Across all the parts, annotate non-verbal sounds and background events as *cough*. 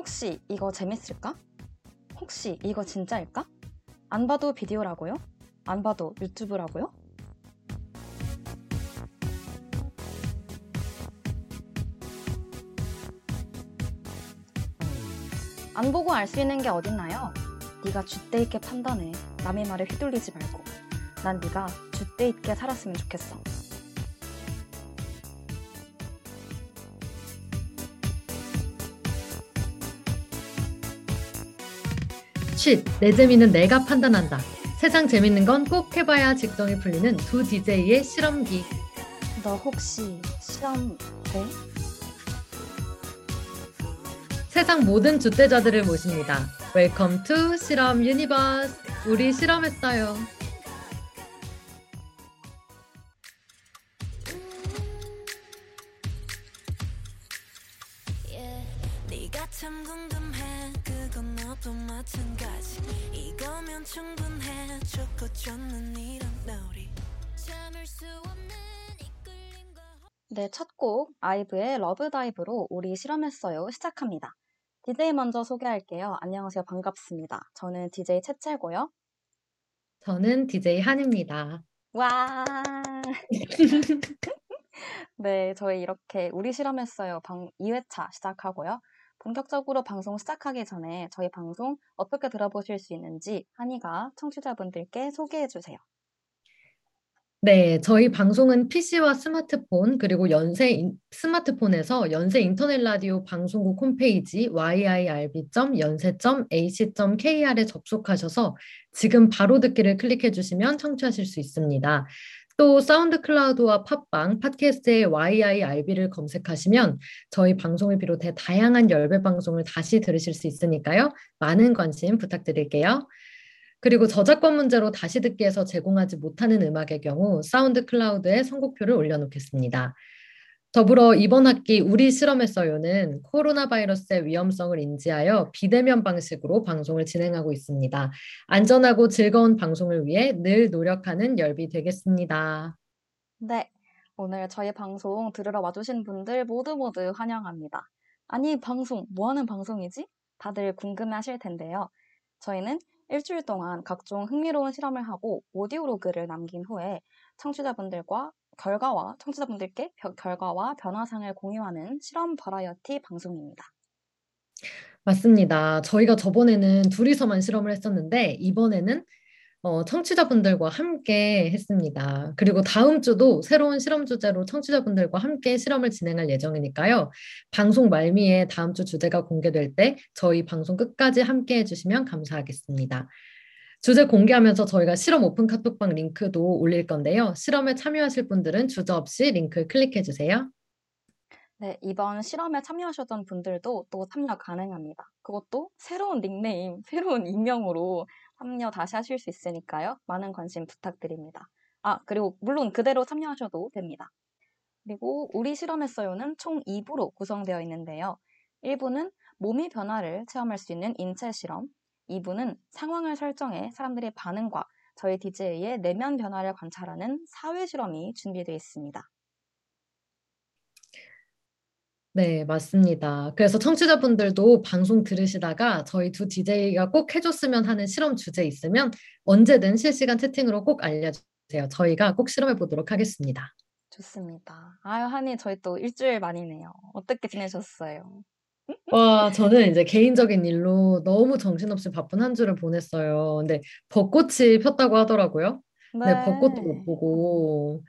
혹시 이거 재밌을까? 혹시 이거 진짜일까? 안 봐도 비디오라고요? 안 봐도 유튜브라고요? 안 보고 알 수 있는 게 어딨나요? 네가 줏대 있게 판단해. 남의 말에 휘둘리지 말고. 난 네가 줏대 있게 살았으면 좋겠어. 쉿, 내 재미는 내가 판단한다. 세상 재밌는 건 꼭 해봐야 직성이 풀리는 두 DJ의 실험기. 너 혹시 실험 돼? 세상 모든 주대자들을 모십니다. Welcome to 실험 universe. 우리 실험했어요. 아이브의 러브다이브로 우리 실험했어요 시작합니다. DJ 먼저 소개할게요. 안녕하세요. 반갑습니다. 저는 DJ 채채고요. 저는 DJ 한입니다. 와. *laughs* 네, 저희 이렇게 우리 실험했어요. 방 2회차 시작하고요. 본격적으로 방송 시작하기 전에 저희 방송 어떻게 들어보실 수 있는지 한이가 청취자분들께 소개해 주세요. 네, 저희 방송은 PC와 스마트폰, 그리고 연세 인- 스마트폰에서 연세 인터넷 라디오 방송국 홈페이지 yirb.yonsei.ac.kr에 접속하셔서 지금 바로 듣기를 클릭해 주시면 청취하실 수 있습니다. 또 SoundCloud와 팟빵, 팟캐스트의 yirb를 검색하시면 저희 방송을 비롯해 다양한 열배 방송을 다시 들으실 수 있으니까요. 많은 관심 부탁드릴게요. 그리고 저작권 문제로 다시 듣기에서 제공하지 못하는 음악의 경우 사운드 클라우드에 선곡표를 올려놓겠습니다. 더불어 이번 학기 우리 실험했어요는 코로나 바이러스의 위험성을 인지하여 비대면 방식으로 방송을 진행하고 있습니다. 안전하고 즐거운 방송을 위해 늘 노력하는 열비 되겠습니다. 네, 오늘 저희 방송 들으러 와주신 분들 모두 모두 환영합니다. 아니, 방송, 뭐 하는 방송이지? 다들 궁금해 하실 텐데요. 저희는 일주일 동안 각종 흥미로운 실험을 하고 오디오로그를 남긴 후에 청취자분들과 결과와, 청취자분들께 벼- 결과와 변화상을 공유하는 실험 버라이어티 방송입니다. 맞습니다. 저희가 저번에는 둘이서만 실험을 했었는데 이번에는 어, 청취자분들과 함께 했습니다. 그리고 다음 주도 새로운 실험 주제로 청취자분들과 함께 실험을 진행할 예정이니까요. 방송 말미에 다음 주 주제가 공개될 때 저희 방송 끝까지 함께 해주시면 감사하겠습니다. 주제 공개하면서 저희가 실험 오픈 카톡방 링크도 올릴 건데요. 실험에 참여하실 분들은 주저 없이 링크를 클릭해 주세요. 네, 이번 실험에 참여하셨던 분들도 또 참여 가능합니다. 그것도 새로운 닉네임, 새로운 익명으로 참여 다시 하실 수 있으니까요. 많은 관심 부탁드립니다. 아, 그리고 물론 그대로 참여하셔도 됩니다. 그리고 우리 실험했어요는 총 2부로 구성되어 있는데요. 1부는 몸의 변화를 체험할 수 있는 인체 실험, 2부는 상황을 설정해 사람들의 반응과 저희 DJ의 내면 변화를 관찰하는 사회 실험이 준비되어 있습니다. 네, 맞습니다. 그래서 청취자분들도 방송 들으시다가 저희 두 DJ가 꼭 해줬으면 하는 실험 주제 있으면 언제든 실시간 채팅으로 꼭 알려주세요. 저희가 꼭 실험해 보도록 하겠습니다. 좋습니다. 아유, 한이 저희 또 일주일 만이네요. 어떻게 지내셨어요? 와, 저는 이제 개인적인 일로 너무 정신없이 바쁜 한 주를 보냈어요. 근데 벚꽃이 폈다고 하더라고요. 네, 벚꽃도 못 보고.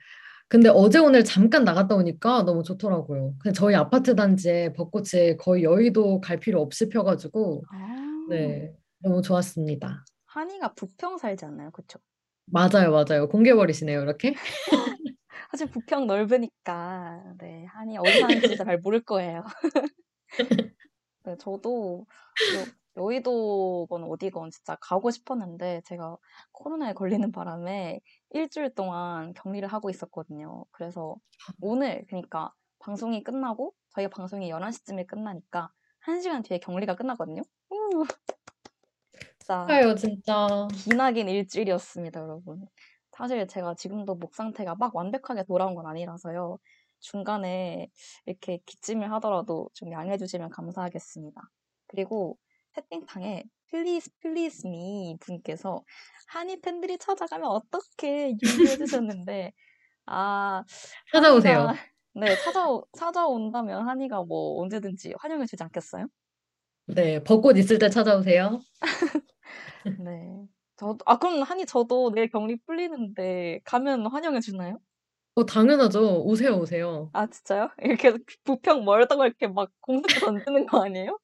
근데 어제 오늘 잠깐 나갔다 오니까 너무 좋더라고요. 근데 저희 아파트 단지에 벚꽃이 거의 여의도 갈 필요 없이 펴가지고, 아, 네, 너무 좋았습니다. 한이가 부평 살지 않나요? 그쵸? 맞아요, 맞아요. 공개버리시네요, 이렇게. *laughs* 사실 부평 넓으니까, 네, 한이 어디 사는지 진짜 잘 모를 거예요. *laughs* 네, 저도 여, 여의도건 어디건 진짜 가고 싶었는데, 제가 코로나에 걸리는 바람에 일주일 동안 격리를 하고 있었거든요. 그래서 오늘, 그러니까 방송이 끝나고, 저희가 방송이 11시쯤에 끝나니까, 1시간 뒤에 격리가 끝나거든요. 우! 진짜 축하해요, 진짜. 기나긴 일주일이었습니다, 여러분. 사실 제가 지금도 목 상태가 막 완벽하게 돌아온 건 아니라서요. 중간에 이렇게 기침을 하더라도 좀 양해해 주시면 감사하겠습니다. 그리고 채팅창에 Please Please Me 분께서 한이 팬들이 찾아가면 어떻게 유리해 주셨는데 아 찾아오세요. 한이가 네 찾아오 찾아온다면 한이가 뭐 언제든지 환영해 주지 않겠어요? 네, 벚꽃 있을 때 찾아오세요. *laughs* 네. 저도 아 그럼 한이 저도 내일 격리 풀리는데 가면 환영해 주나요? 어, 당연하죠. 오세요, 오세요. 아 진짜요? 이렇게 부평 멀다고 이렇게 막 공수표 던지는 거 아니에요?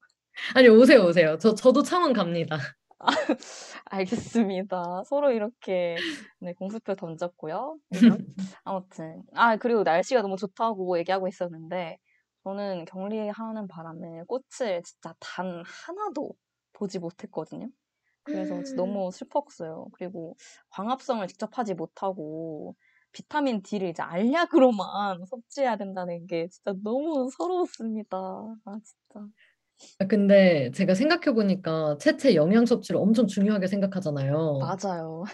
아니, 오세요, 오세요. 저, 저도 창원 갑니다. *laughs* 알겠습니다. 서로 이렇게 네, 공수표 던졌고요. *laughs* 아무튼 아 그리고 날씨가 너무 좋다고 얘기하고 있었는데 저는 격리하는 바람에 꽃을 진짜 단 하나도 보지 못했거든요. 그래서 진짜 너무 슬펐어요. 그리고 광합성을 직접 하지 못하고 비타민 D를 이제 알약으로만 *laughs* 섭취해야 된다는 게 진짜 너무 서러웠습니다. 아 진짜. 아, 근데 제가 생각해보니까 채채 영양 섭취를 엄청 중요하게 생각하잖아요. 맞아요.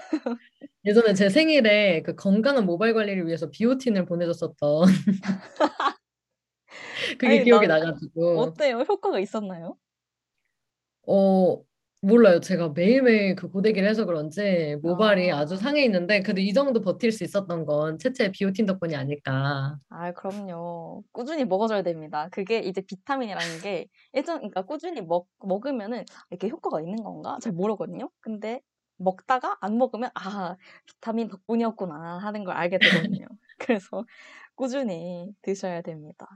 예전에 제 생일에 그 건강한 모발 관리를 위해서 비오틴을 보내줬었던 *laughs* 그게 아니, 기억이 나- 나가지고 어때요? 효과가 있었나요? 어 몰라요. 제가 매일매일 그 고데기를 해서 그런지 모발이 아. 아주 상해 있는데 그래도 이 정도 버틸 수 있었던 건 채채 비오틴 덕분이 아닐까. 아, 그럼요. 꾸준히 먹어줘야 됩니다. 그게 이제 비타민이라는 게 예전, 그러니까 꾸준히 먹, 먹으면은 이렇게 효과가 있는 건가? 잘 모르거든요. 근데 먹다가 안 먹으면 아, 비타민 덕분이었구나 하는 걸 알게 되거든요. *laughs* *laughs* 그래서 꾸준히 드셔야 됩니다.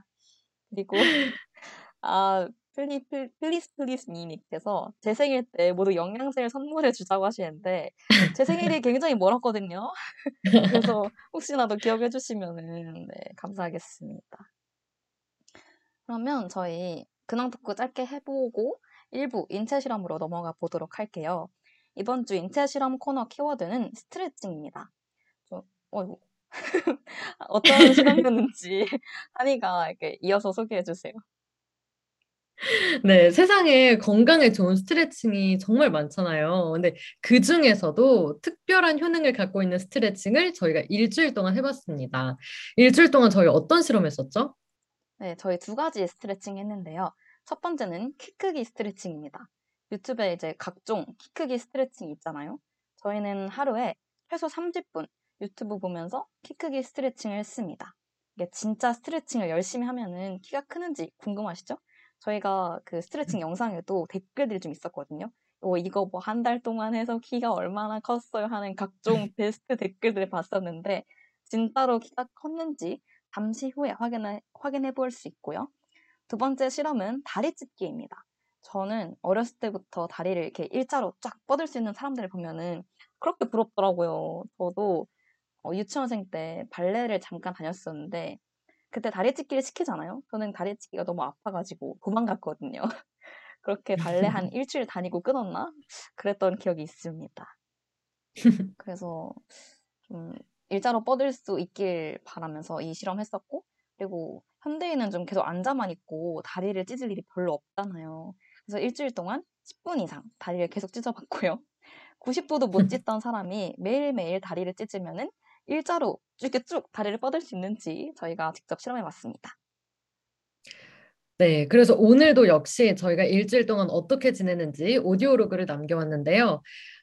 그리고 *laughs* 아, 플리, 플, Please Please Me님께서 제 생일 때 모두 영양제를 선물해 주자고 하시는데 제 생일이 *laughs* 굉장히 멀었거든요. *laughs* 그래서 혹시나도 기억해 주시면은 네, 감사하겠습니다. 그러면 저희 근황 토크 짧게 해보고 일부 인체 실험으로 넘어가 보도록 할게요. 이번 주 인체 실험 코너 키워드는 스트레칭입니다. 저, 어이구. *laughs* 어떤 실험이었는지 한이가 이렇게 이어서 소개해 주세요. 네, 세상에 건강에 좋은 스트레칭이 정말 많잖아요. 근데 그 중에서도 특별한 효능을 갖고 있는 스트레칭을 저희가 일주일 동안 해봤습니다. 일주일 동안 저희 어떤 실험했었죠? 네, 저희 두 가지 스트레칭 했는데요. 첫 번째는 키 크기 스트레칭입니다. 유튜브에 이제 각종 키 크기 스트레칭 있잖아요. 저희는 하루에 최소 30분 유튜브 보면서 키 크기 스트레칭을 했습니다. 이게 진짜 스트레칭을 열심히 하면은 키가 크는지 궁금하시죠? 저희가 그 스트레칭 영상에도 댓글들이 좀 있었거든요. 어, 이거 뭐 한 달 동안 해서 키가 얼마나 컸어요 하는 각종 베스트 댓글들을 봤었는데 진짜로 키가 컸는지 잠시 후에 확인해, 확인해 볼 수 있고요. 두 번째 실험은 다리 찢기입니다. 저는 어렸을 때부터 다리를 이렇게 일자로 쫙 뻗을 수 있는 사람들을 보면은 그렇게 부럽더라고요. 저도 어, 유치원생 때 발레를 잠깐 다녔었는데 그때 다리 찢기를 시키잖아요. 저는 다리 찢기가 너무 아파가지고 도망갔거든요. *laughs* 그렇게 발레 한 *laughs* 일주일 다니고 끊었나? 그랬던 기억이 있습니다. 그래서 좀 일자로 뻗을 수 있길 바라면서 이 실험했었고, 그리고 현대인은 좀 계속 앉아만 있고 다리를 찢을 일이 별로 없잖아요. 그래서 일주일 동안 10분 이상 다리를 계속 찢어봤고요. 90도도 못 *laughs* 찢던 사람이 매일매일 다리를 찢으면은 일자로 이렇게 쭉 다리를 뻗을 수 있는지 저희가 직접 실험해 봤습니다. 네, 그래서 오늘도 역시 저희가 일주일 동안 어떻게 지내는지 오디오 로그를 남겨왔는데요.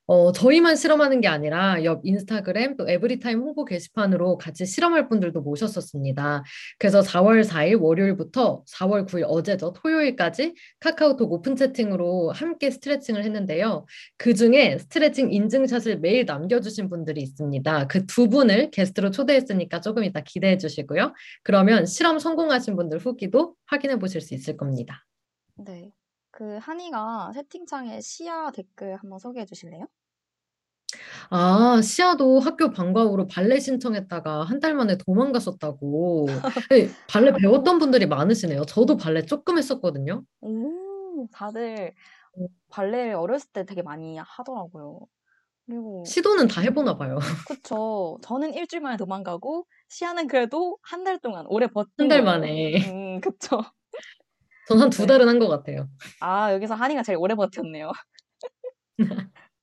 어, 저희만 실험하는 게 아니라 옆 인스타그램 또 에브리타임 홍보 게시판으로 같이 실험할 분들도 모셨었습니다. 그래서 4월 4일 월요일부터 4월 9일 어제죠. 토요일까지 카카오톡 오픈 채팅으로 함께 스트레칭을 했는데요. 그 중에 스트레칭 인증샷을 매일 남겨주신 분들이 있습니다. 그 두 분을 게스트로 초대했으니까 조금 이따 기대해 주시고요. 그러면 실험 성공하신 분들 후기도 확인해 보실 수 있을 겁니다. 네. 그 한이가 채팅창에 시야 댓글 한번 소개해 주실래요? 아, 시아도 학교 방과후로 발레 신청했다가 한 달 만에 도망갔었다고. *laughs* 네, 발레 배웠던 분들이 많으시네요. 저도 발레 조금 했었거든요. 오, 다들 발레를 어렸을 때 되게 많이 하더라고요. 그리고 시도는 다 해보나 봐요. *laughs* 그쵸. 저는 일주일 만에 도망가고 시아는 그래도 한 달 동안 오래 버틴 한 달. 만에. 음, 그쵸. 전 한두 네. 달은 한 것 같아요. 아, 여기서 한이가 제일 오래 버텼네요. *laughs*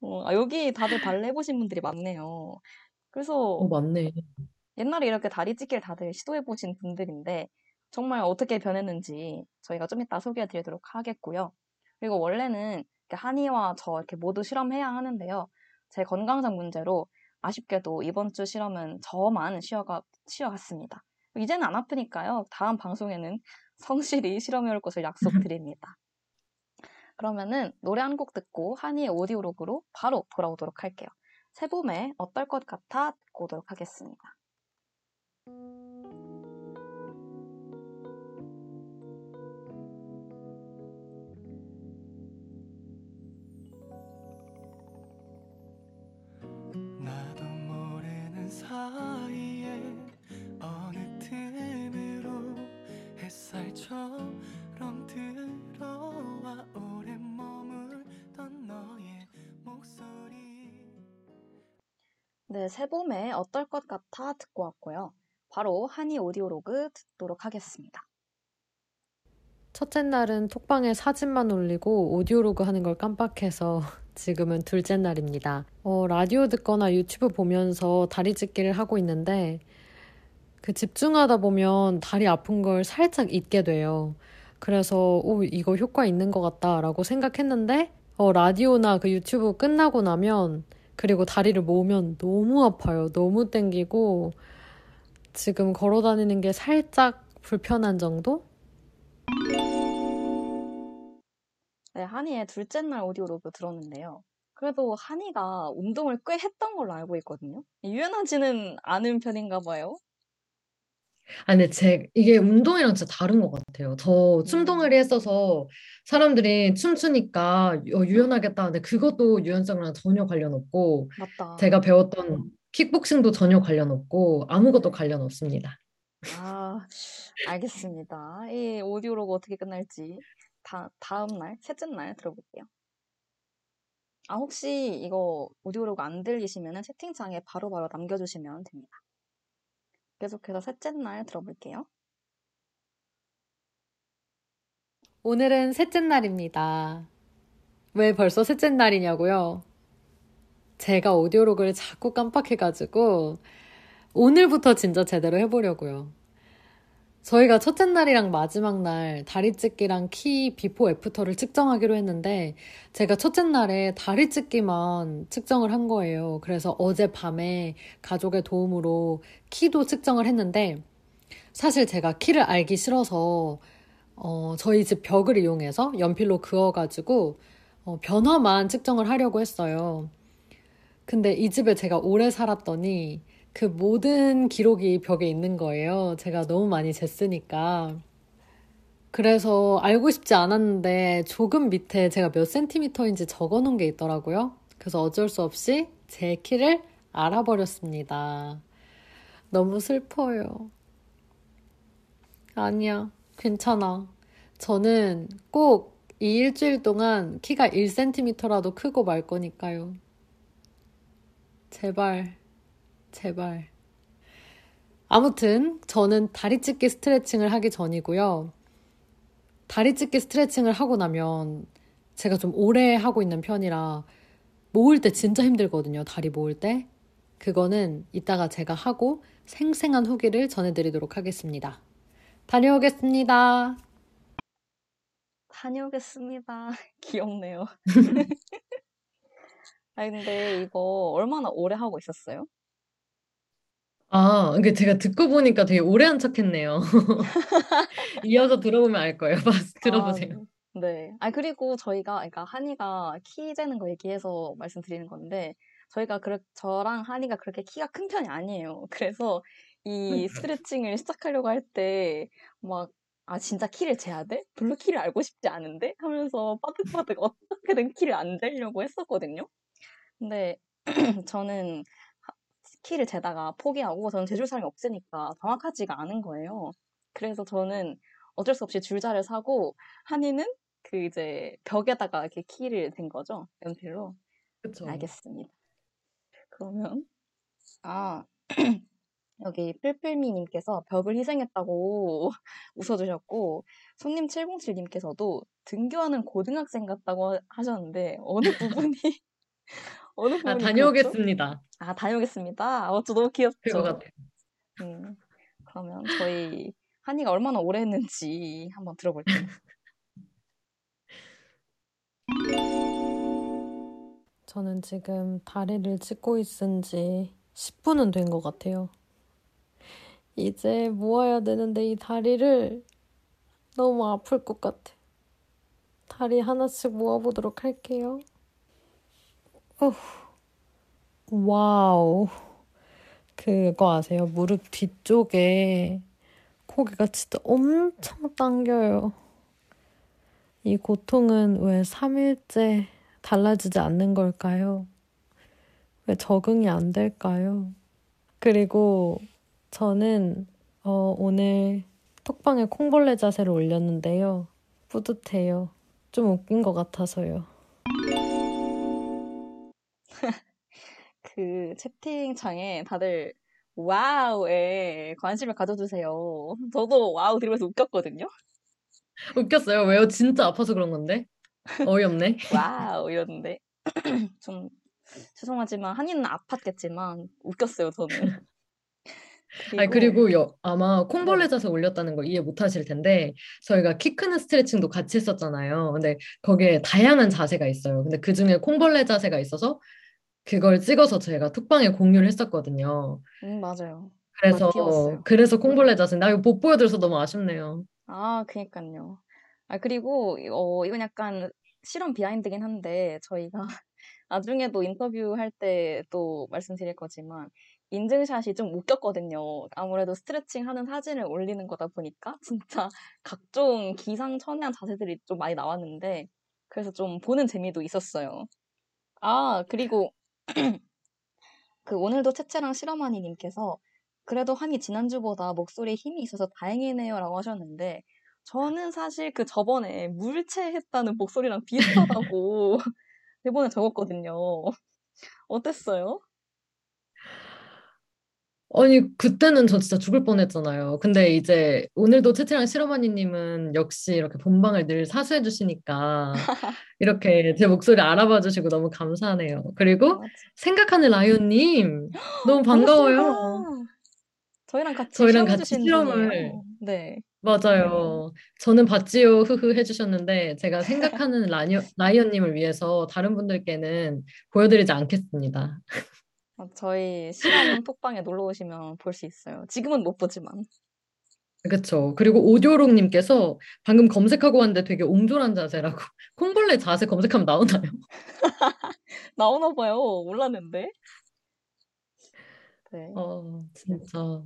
어, 아, 여기 다들 발레 해보신 분들이 많네요. 그래서 어, 맞네. 옛날에 이렇게 다리 찢기를 다들 시도해보신 분들인데 정말 어떻게 변했는지 저희가 좀 이따 소개해 드리도록 하겠고요. 그리고 원래는 한이와 저 이렇게 모두 실험해야 하는데요. 제 건강상 문제로 아쉽게도 이번 주 실험은 저만 쉬어가, 쉬어갔습니다. 이제는 안 아프니까요. 다음 방송에는 성실히 실험해 올 것을 약속드립니다. 그러면은 노래 한 곡 듣고 한이의 오디오록으로 바로 돌아오도록 할게요. 세봄에 어떨 것 같아 듣고 오도록 하겠습니다. 햇살처럼 들어와 오래 머물던 너의 목소리 네, 세봄에 어떨 것 같아 듣고 왔고요. 바로 한이 오디오로그 듣도록 하겠습니다. 첫째 날은 톡방에 사진만 올리고 오디오로그 하는 걸 깜빡해서 *laughs* 지금은 둘째 날입니다. 어, 라디오 듣거나 유튜브 보면서 다리 찢기를 하고 있는데 그 집중하다 보면 다리 아픈 걸 살짝 잊게 돼요. 그래서 오, 이거 효과 있는 것 같다라고 생각했는데 어, 라디오나 그 유튜브 끝나고 나면 그리고 다리를 모으면 너무 아파요. 너무 땡기고 지금 걸어 다니는 게 살짝 불편한 정도? 네, 한이의 둘째 날 오디오 로그 들었는데요. 그래도 한이가 운동을 꽤 했던 걸로 알고 있거든요. 유연하지는 않은 편인가 봐요. 아, 근데 제, 이게 운동이랑 진짜 다른 것 같아요. 저 음. 춤동아리 했어서 사람들이 춤추니까 어, 유연하겠다는데 그것도 유연성이랑 전혀 관련 없고 맞다. 제가 배웠던 킥복싱도 전혀 관련 없고 아무것도 관련 없습니다. 아, 알겠습니다. 이 오디오로그 어떻게 끝날지 다, 다음 날, 셋째 날 들어볼게요. 아, 혹시 이거 오디오로그 안 들리시면 채팅창에 바로바로 남겨주시면 됩니다. 계속해서 셋째 날 들어볼게요. 오늘은 셋째 날입니다. 왜 벌써 셋째 날이냐고요? 제가 audio log를 자꾸 깜빡해가지고 오늘부터 진짜 제대로 해보려고요. 저희가 첫째 날이랑 마지막 날 다리 찢기랑 키 before after를 측정하기로 했는데 제가 첫째 날에 다리 찢기만 측정을 한 거예요. 그래서 어젯밤에 가족의 도움으로 키도 측정을 했는데 사실 제가 키를 알기 싫어서 어, 저희 집 벽을 이용해서 연필로 그어가지고 어, 변화만 측정을 하려고 했어요. 근데 이 집에 제가 오래 살았더니 그 모든 기록이 벽에 있는 거예요. 제가 너무 많이 쟀으니까. 그래서 알고 싶지 않았는데 조금 밑에 제가 몇 센티미터인지 적어 놓은 게 있더라고요. 그래서 어쩔 수 없이 제 키를 알아버렸습니다. 너무 슬퍼요. 아니야, 괜찮아. 저는 꼭 이 일주일 동안 키가 1cm라도 크고 말 거니까요. 제발, 제발. 아무튼, 저는 다리 찢기 스트레칭을 하기 전이고요. 다리 찢기 스트레칭을 하고 나면 제가 좀 오래 하고 있는 편이라 모을 때 진짜 힘들거든요. 다리 모을 때. 그거는 이따가 제가 하고 생생한 후기를 전해드리도록 하겠습니다. 다녀오겠습니다. 다녀오겠습니다. *laughs* 귀엽네요. *laughs* 아니, 근데 이거 얼마나 오래 하고 있었어요? 아, 이게 제가 듣고 보니까 되게 오래 한 척했네요. *laughs* 이어서 들어보면 알 거예요. *laughs* 봐서 들어보세요. 아, 네. 아, 그리고 저희가, 그러니까 한이가 키 재는 거 얘기해서 말씀드리는 건데, 저희가 그렇, 저랑 한이가 그렇게 키가 큰 편이 아니에요. *laughs* 그래서 이 스트레칭을 시작하려고 할 때, 막, 아, 진짜 키를 재야 돼? 별로 키를 알고 싶지 않은데? 하면서 빠득빠득 어떻게든 키를 안 재려고 했었거든요. 근데 *clears throat* 저는 하- 키를 재다가 포기하고 저는 재줄 사람이 없으니까 정확하지가 않은 거예요. 그래서 저는 어쩔 수 없이 줄자를 사고 한이는 그 이제 벽에다가 이렇게 키를 댄 거죠. 연필로. 그쵸. 알겠습니다. 그러면 아 *clears throat* 여기 뿔뿔미님께서 벽을 희생했다고 *laughs* 웃어주셨고 손님 707님께서도 등교하는 고등학생 같다고 하셨는데 어느 *laughs* 부분이 어느 아, 부분이 귀엽죠? 다녀오겠습니다. 아 다녀오겠습니다. 아, 어쩌 너무 귀엽죠? 그거 같아요. 음, 그러면 저희 한이가 얼마나 오래 했는지 한번 들어볼게요. *laughs* 저는 지금 다리를 찢고 있은 지 10분은 된 것 같아요. 이제 모아야 되는데 이 다리를 너무 아플 것 같아. 다리 하나씩 모아보도록 할게요. 어, Wow. 그거 아세요? 무릎 뒤쪽에 고개가 진짜 엄청 당겨요. 이 고통은 왜 3일째 달라지지 않는 걸까요? 왜 적응이 안 될까요? 그리고 저는 어, 오늘 톡방에 콩벌레 자세를 올렸는데요. 뿌듯해요. 좀 웃긴 것 같아서요. *laughs* 그 채팅창에 다들 wow에 관심을 가져주세요. 저도 wow 들으면서 웃겼거든요. 웃겼어요. 왜요? 진짜 아파서 그런 건데? 어이없네. Wow 이러는데 *clears throat* 좀 죄송하지만 한이는 아팠겠지만 웃겼어요 저는. *laughs* 아니, 그리고 여, 아마 콩벌레 자세 올렸다는 거 이해 못 하실 텐데, 저희가 키 크는 스트레칭도 같이 했었잖아요. 근데 거기에 다양한 자세가 있어요. 근데 그 중에 콩벌레 자세가 있어서 그걸 찍어서 제가 톡방에 공유를 했었거든요. 음 맞아요. 그래서. 그래서 콩벌레 자세. 나 이거 못 보여드려서 너무 아쉽네요. 아 그니까요. 아 그리고 어 이건 약간 실험 비하인드긴 한데 저희가 *laughs* 나중에도 인터뷰할 때 또 말씀드릴 거지만 인증샷이 좀 웃겼거든요. 아무래도 스트레칭 하는 사진을 올리는 거다 보니까 *laughs* 진짜 각종 기상천외한 자세들이 좀 많이 나왔는데 그래서 좀 보는 재미도 있었어요. 아 그리고 *clears throat* 그 오늘도 채채랑 실험하니 님께서 그래도 한이 지난주보다 목소리에 힘이 있어서 다행이네요 라고 하셨는데 저는 사실 그 저번에 물체했다는 목소리랑 비슷하다고 *laughs* 대본에 적었거든요. 어땠어요? 아니, 그때는 저 진짜 죽을 뻔했잖아요. 근데 이제 오늘도 채채랑 실어머니님은 역시 이렇게 본방을 늘 사수해 주시니까 *laughs* 이렇게 제 목소리 알아봐 주시고 너무 감사하네요. 그리고 맞아. 생각하는 라이온님 *gasps* 너무 반가워요. 저희랑 같이 저희랑 같이 실험을 분이에요. 네. 맞아요. 저는 봤지요, 흐흐 해주셨는데 제가 생각하는 라이오, 라이온님을 위해서 다른 분들께는 보여드리지 않겠습니다. 어, 저희 실험 *laughs* 톡방에 놀러 오시면 볼 수 있어요. 지금은 못 보지만. 그렇죠. 그리고 오디오롱님께서 방금 검색하고 왔는데 되게 옹졸한 자세라고. *laughs* 콩벌레 자세 검색하면 나오나요? *laughs* 나오나 봐요. 몰랐는데. 네. 어, 진짜.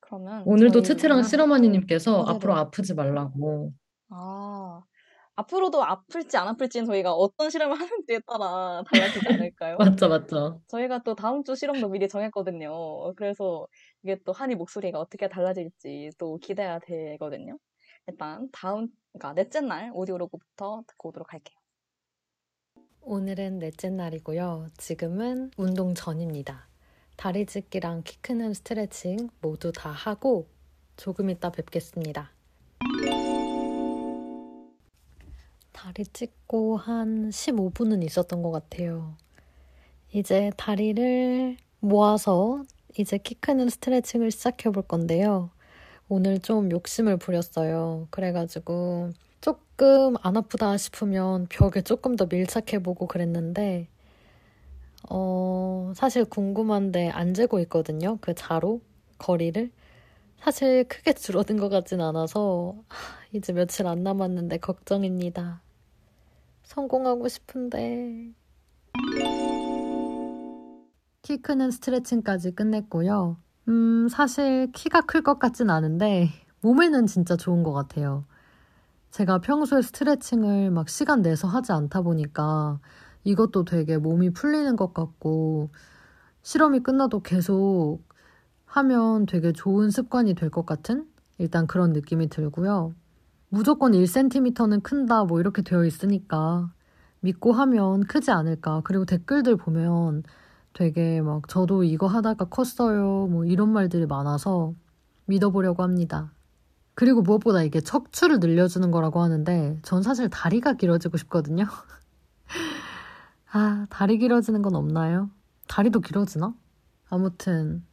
그러면 오늘도 채채랑 실어머니님께서 어, 네네. 앞으로 아프지 말라고. 아, 앞으로도 아플지 안 아플지는 저희가 어떤 실험을 하는지에 따라 *laughs* 달라지지 않을까요? 맞죠, 맞죠. 저희가 또 다음 주 실험도 미리 정했거든요. 그래서 이게 또 한이 목소리가 어떻게 달라질지 또 기대가 되거든요. 일단 다음, 그러니까 넷째 날 오디오로그부터 듣고 오도록 할게요. 오늘은 넷째 날이고요. 지금은 운동 전입니다. 다리 찢기랑 키 크는 스트레칭 모두 다 하고 조금 이따 뵙겠습니다. 다리 찢고 한 15분은 있었던 것 같아요. 이제 다리를 모아서 이제 키 크는 스트레칭을 시작해 볼 건데요. 오늘 좀 욕심을 부렸어요. 그래가지고 조금 안 아프다 싶으면 벽에 조금 더 밀착해 보고 그랬는데, 어, 사실 궁금한데 안 재고 있거든요. 그 자로, 거리를. 사실 크게 줄어든 것 같진 않아서, 하, 이제 며칠 안 남았는데 걱정입니다. 성공하고 싶은데. 키 크는 스트레칭까지 끝냈고요. 음, 사실 키가 클 것 같진 않은데, 몸에는 진짜 좋은 것 같아요. 제가 평소에 스트레칭을 막 시간 내서 하지 않다 보니까 이것도 되게 몸이 풀리는 것 같고 실험이 끝나도 계속 하면 되게 좋은 습관이 될 것 같은 일단 그런 느낌이 들고요. 무조건 1cm는 큰다 뭐 이렇게 되어 있으니까 믿고 하면 크지 않을까. 그리고 댓글들 보면 되게 막 저도 이거 하다가 컸어요. 뭐 이런 말들이 많아서 믿어보려고 합니다. 그리고 무엇보다 이게 척추를 늘려주는 거라고 하는데 전 사실 다리가 길어지고 싶거든요. *laughs* 아, 다리 길어지는 건 없나요? 다리도 길어지나? 아무튼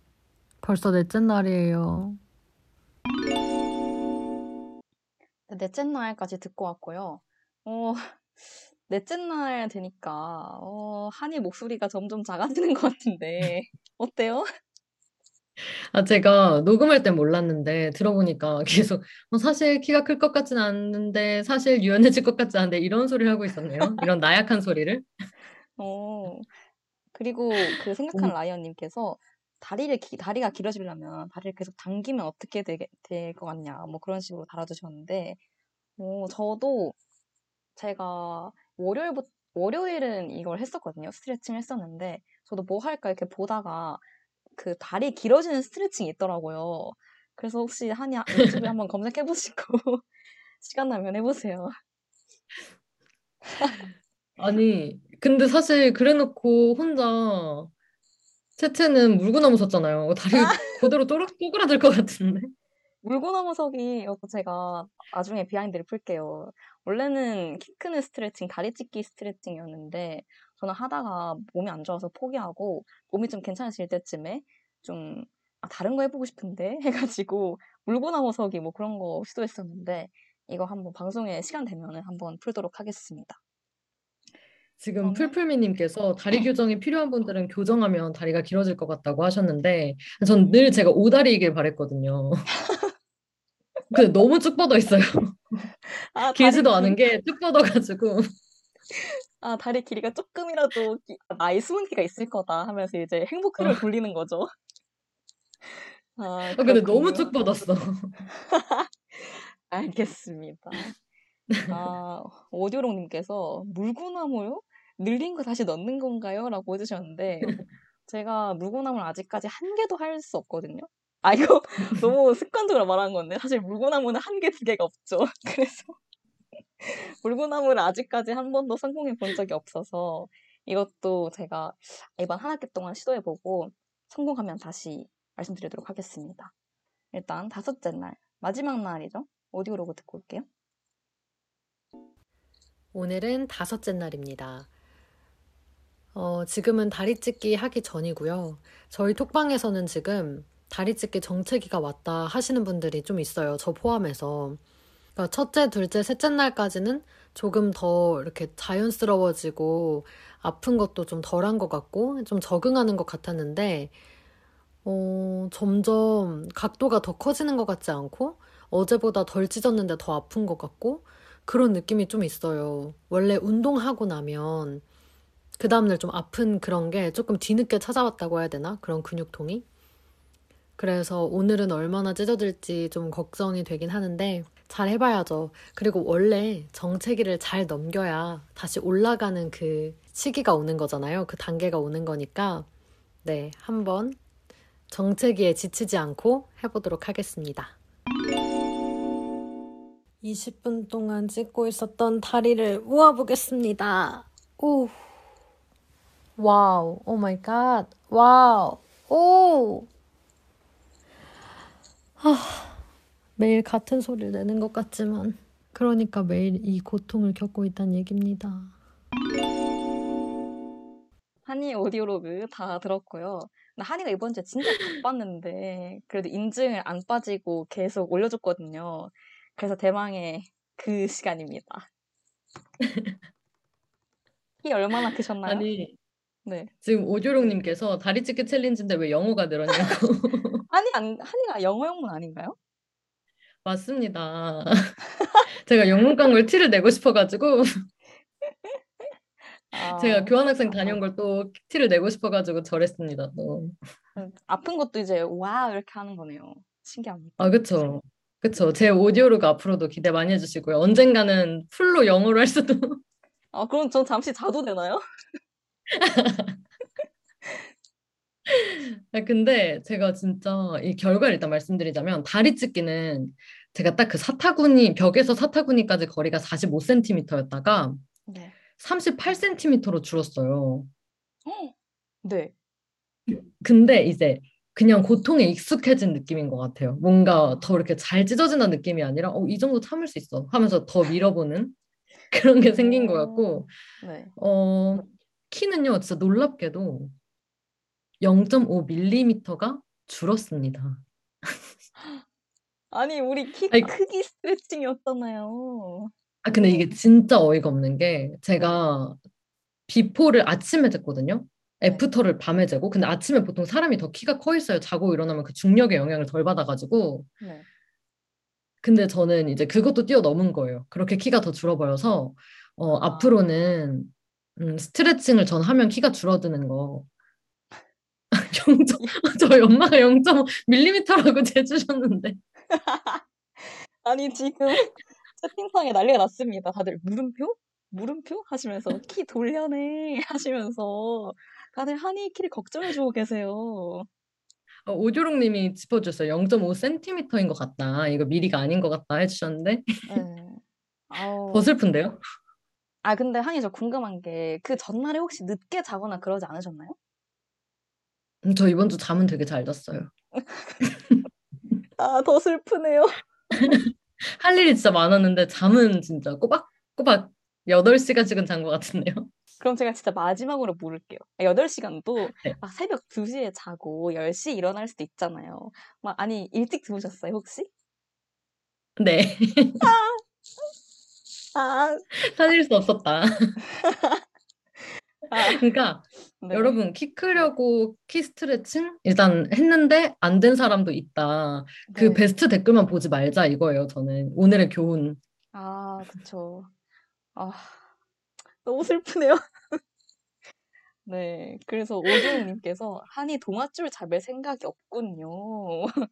벌써 넷째 날이에요. 넷째 날까지 듣고 왔고요. 어, *laughs* 넷째 날 되니까 어, 한이 목소리가 점점 작아지는 것 같은데 어때요? 아, 제가 녹음할 땐 몰랐는데 들어보니까 *laughs* 계속 어, 사실 키가 클 것 같진 않은데 사실 유연해질 것 같지 않은데 이런 소리를 하고 있었네요. 이런 나약한 소리를. *laughs* 어, 그리고 그 생각한 라이언님께서 다리를 기- 다리가 길어지려면 다리를 계속 당기면 어떻게 될것 같냐 뭐 그런 식으로 달아주셨는데 어, 저도 제가 월요일부 월요일은 이걸 했었거든요. 스트레칭 했었는데 저도 뭐 할까 이렇게 보다가 그 다리 길어지는 스트레칭이 있더라고요. 그래서 혹시 한이 유튜브에 한번 검색해 보시고 *laughs* 시간 나면 해보세요. 아니, 근데 사실 그래놓고 혼자 채채는 물고 넘어섰잖아요. 다리 *laughs* 그대로 또르, 쪼그라들 것 같은데. 물구나무서기 이것도 제가 나중에 비하인드를 풀게요. 원래는 키 크는 스트레칭, 다리 찢기 스트레칭이었는데 저는 하다가 몸이 안 좋아서 포기하고 몸이 좀 괜찮아질 때쯤에 좀 아, 다른 거 해보고 싶은데 *laughs* 해가지고 물구나무서기 뭐 그런 거 시도했었는데 이거 한번 방송에 시간 되면은 한번 풀도록 하겠습니다. 지금 그러면- 풀풀미님께서 다리 교정이 필요한 분들은 교정하면 다리가 길어질 것 같다고 하셨는데 전 늘 제가 오다리이길 바랬거든요. *laughs* 근데 너무 쭉 뻗어 있어요. 아, 길지도 다리 않은 길- 게쭉 뻗어가지고. 아, 다리 길이가 조금이라도 기- 아, 나의 숨은 기가 있을 거다 하면서 이제 행복회를 돌리는 거죠. 아, 어, 근데 너무. 쭉 뻗었어. *laughs* 알겠습니다. 아, 오디오롱님께서 물구나무요? 늘린 거 다시 넣는 건가요? 라고 해주셨는데, 제가 물구나무를 아직까지 한 개도 할 수 없거든요. 아, 이거 *laughs* 너무 습관적으로 말한 건데, 사실 물구나무는 한 개, 두 개가 없죠. *laughs* 그래서, 물구나무를 아직까지 한 번도 성공해 본 적이 없어서, 이것도 제가 이번 한 학기 동안 시도해보고, 성공하면 다시 말씀드리도록 하겠습니다. 일단 다섯째 날, 마지막 날이죠. 오디오로그 듣고 올게요. 오늘은 다섯째 날입니다. 어, 지금은 다리 찢기 하기 전이고요. 저희 톡방에서는 지금 다리 찢기 정체기가 왔다 하시는 분들이 좀 있어요. 저 포함해서. 그러니까 첫째, 둘째, 셋째 날까지는 조금 더 이렇게 자연스러워지고 아픈 것도 좀 덜한 것 같고 좀 적응하는 것 같았는데 어, 점점 각도가 더 커지는 것 같지 않고 어제보다 덜 찢었는데 더 아픈 것 같고 그런 느낌이 좀 있어요. 원래 운동하고 나면 그 다음날 좀 아픈 그런 게 조금 뒤늦게 찾아왔다고 해야 되나? 그런 근육통이. 그래서 오늘은 얼마나 찢어질지 좀 걱정이 되긴 하는데 잘 해봐야죠. 그리고 원래 정체기를 잘 넘겨야 다시 올라가는 그 시기가 오는 거잖아요. 그 단계가 오는 거니까 네, 한번 정체기에 지치지 않고 해보도록 하겠습니다. 20분 동안 찢고 있었던 다리를 모아보겠습니다. 오. Wow. Oh my God. Wow. 오. 아, 매일 같은 소리를 내는 것 같지만 그러니까 매일 이 고통을 겪고 있다는 얘기입니다. 한이 audio log 다 들었고요. 한이가 이번 주에 진짜 바빴는데 그래도 인증을 안 빠지고 계속 올려줬거든요. 그래서 대망의 그 시간입니다. *laughs* 키 얼마나 크셨나요? 아니, 네. 지금 오조롱님께서 다리 찢기 챌린지인데 왜 영어가 늘었냐고. *laughs* 한이 안, 한이가 영어 영문 아닌가요? 맞습니다. *laughs* 제가 영문과를 티를 내고 싶어가지고 아, 제가 교환학생 다녀온 걸 또 티를 내고 싶어가지고 저랬습니다. 또. 음, 아픈 것도 이제 wow 이렇게 하는 거네요. 신기합니다. 아, 그쵸. 그쵸. 제 오디오로그 앞으로도 기대 많이 해주시고요. 언젠가는 full로 영어로 할 수도. 아, 그럼 전 잠시 자도 되나요? 아, 근데 제가 진짜 이 결과를 일단 말씀드리자면 다리 찢기는 제가 딱 그 사타구니, 벽에서 사타구니까지 거리가 45cm였다가 네. 38cm로 줄었어요. 네. 근데 이제 그냥 고통에 익숙해진 느낌인 것 같아요. 뭔가 더 이렇게 잘 찢어진다는 느낌이 아니라 어, 이 정도 참을 수 있어 하면서 더 밀어보는 *laughs* 그런 게 생긴 것 같고 네. 어, 키는요 진짜 놀랍게도 0.5mm가 줄었습니다. *laughs* 아니, 우리 키 아니, 크기 스트레칭이었잖아요. 아, 근데 이게 진짜 어이가 없는 게 제가 before를 아침에 쟀거든요. 네. after를 밤에 재고. 근데 아침에 보통 사람이 더 키가 커 있어요. 자고 일어나면 그 중력의 영향을 덜 받아가지고. 네. 근데 저는 이제 그것도 뛰어넘은 거예요. 그렇게 키가 더 줄어버려서 어, 아. 앞으로는 음, 스트레칭을 전 하면 키가 줄어드는 거. *laughs* 0. *laughs* 저희 엄마가 0.5mm라고 *laughs* 재주셨는데. 아니 지금 채팅창에 난리가 났습니다. 다들 물음표? 물음표? 하시면서 키 돌려내 하시면서 다들 한이 키를 걱정해주고 계세요. 어, 오조롱님이 짚어주셨어요. 0.5cm인 것 같다. 이거 미리가 아닌 것 같다 해주셨는데 네. 아우. *laughs* 더 슬픈데요? 아 근데 한이 저 궁금한 게 그 전날에 혹시 늦게 자거나 그러지 않으셨나요? 음, 저 이번 주 잠은 되게 잘 잤어요. 아 더 슬프네요. *laughs* 할 일이 진짜 많았는데 잠은 진짜 꼬박꼬박 8시간씩은 잔 것 같은데요. 그럼 제가 진짜 마지막으로 물을게요. 8시간도 *laughs* 네. 막 새벽 2시에 자고 10시에 일어날 수도 있잖아요. 막 아니 일찍 주무셨어요 혹시? 네, 아, *laughs* 찾을 수 없었다. *laughs* 아 그러니까 네. 여러분 키 크려고 키 스트레칭 일단 했는데 안 된 사람도 있다. 그 네. 베스트 댓글만 보지 말자 이거예요. 저는 오늘의 교훈. 아, 그쵸. 아, 너무 슬프네요. 네, 그래서 오주영님께서 한이 동아줄 잡을 생각이 없군요. *laughs*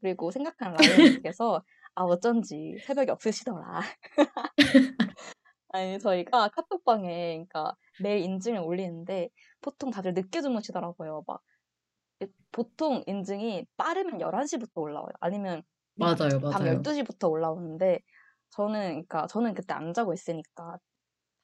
그리고 생각한 라이언님께서 아 어쩐지 새벽이 없으시더라. *laughs* 아니 저희가 카톡방에 그러니까 매일 인증을 올리는데 보통 다들 늦게 주무시더라고요. 막 보통 인증이 빠르면 11시부터 올라와요. 아니면 맞아요, 밤 맞아요. 12시부터 올라오는데 저는 그러니까 저는 그때 안 자고 있으니까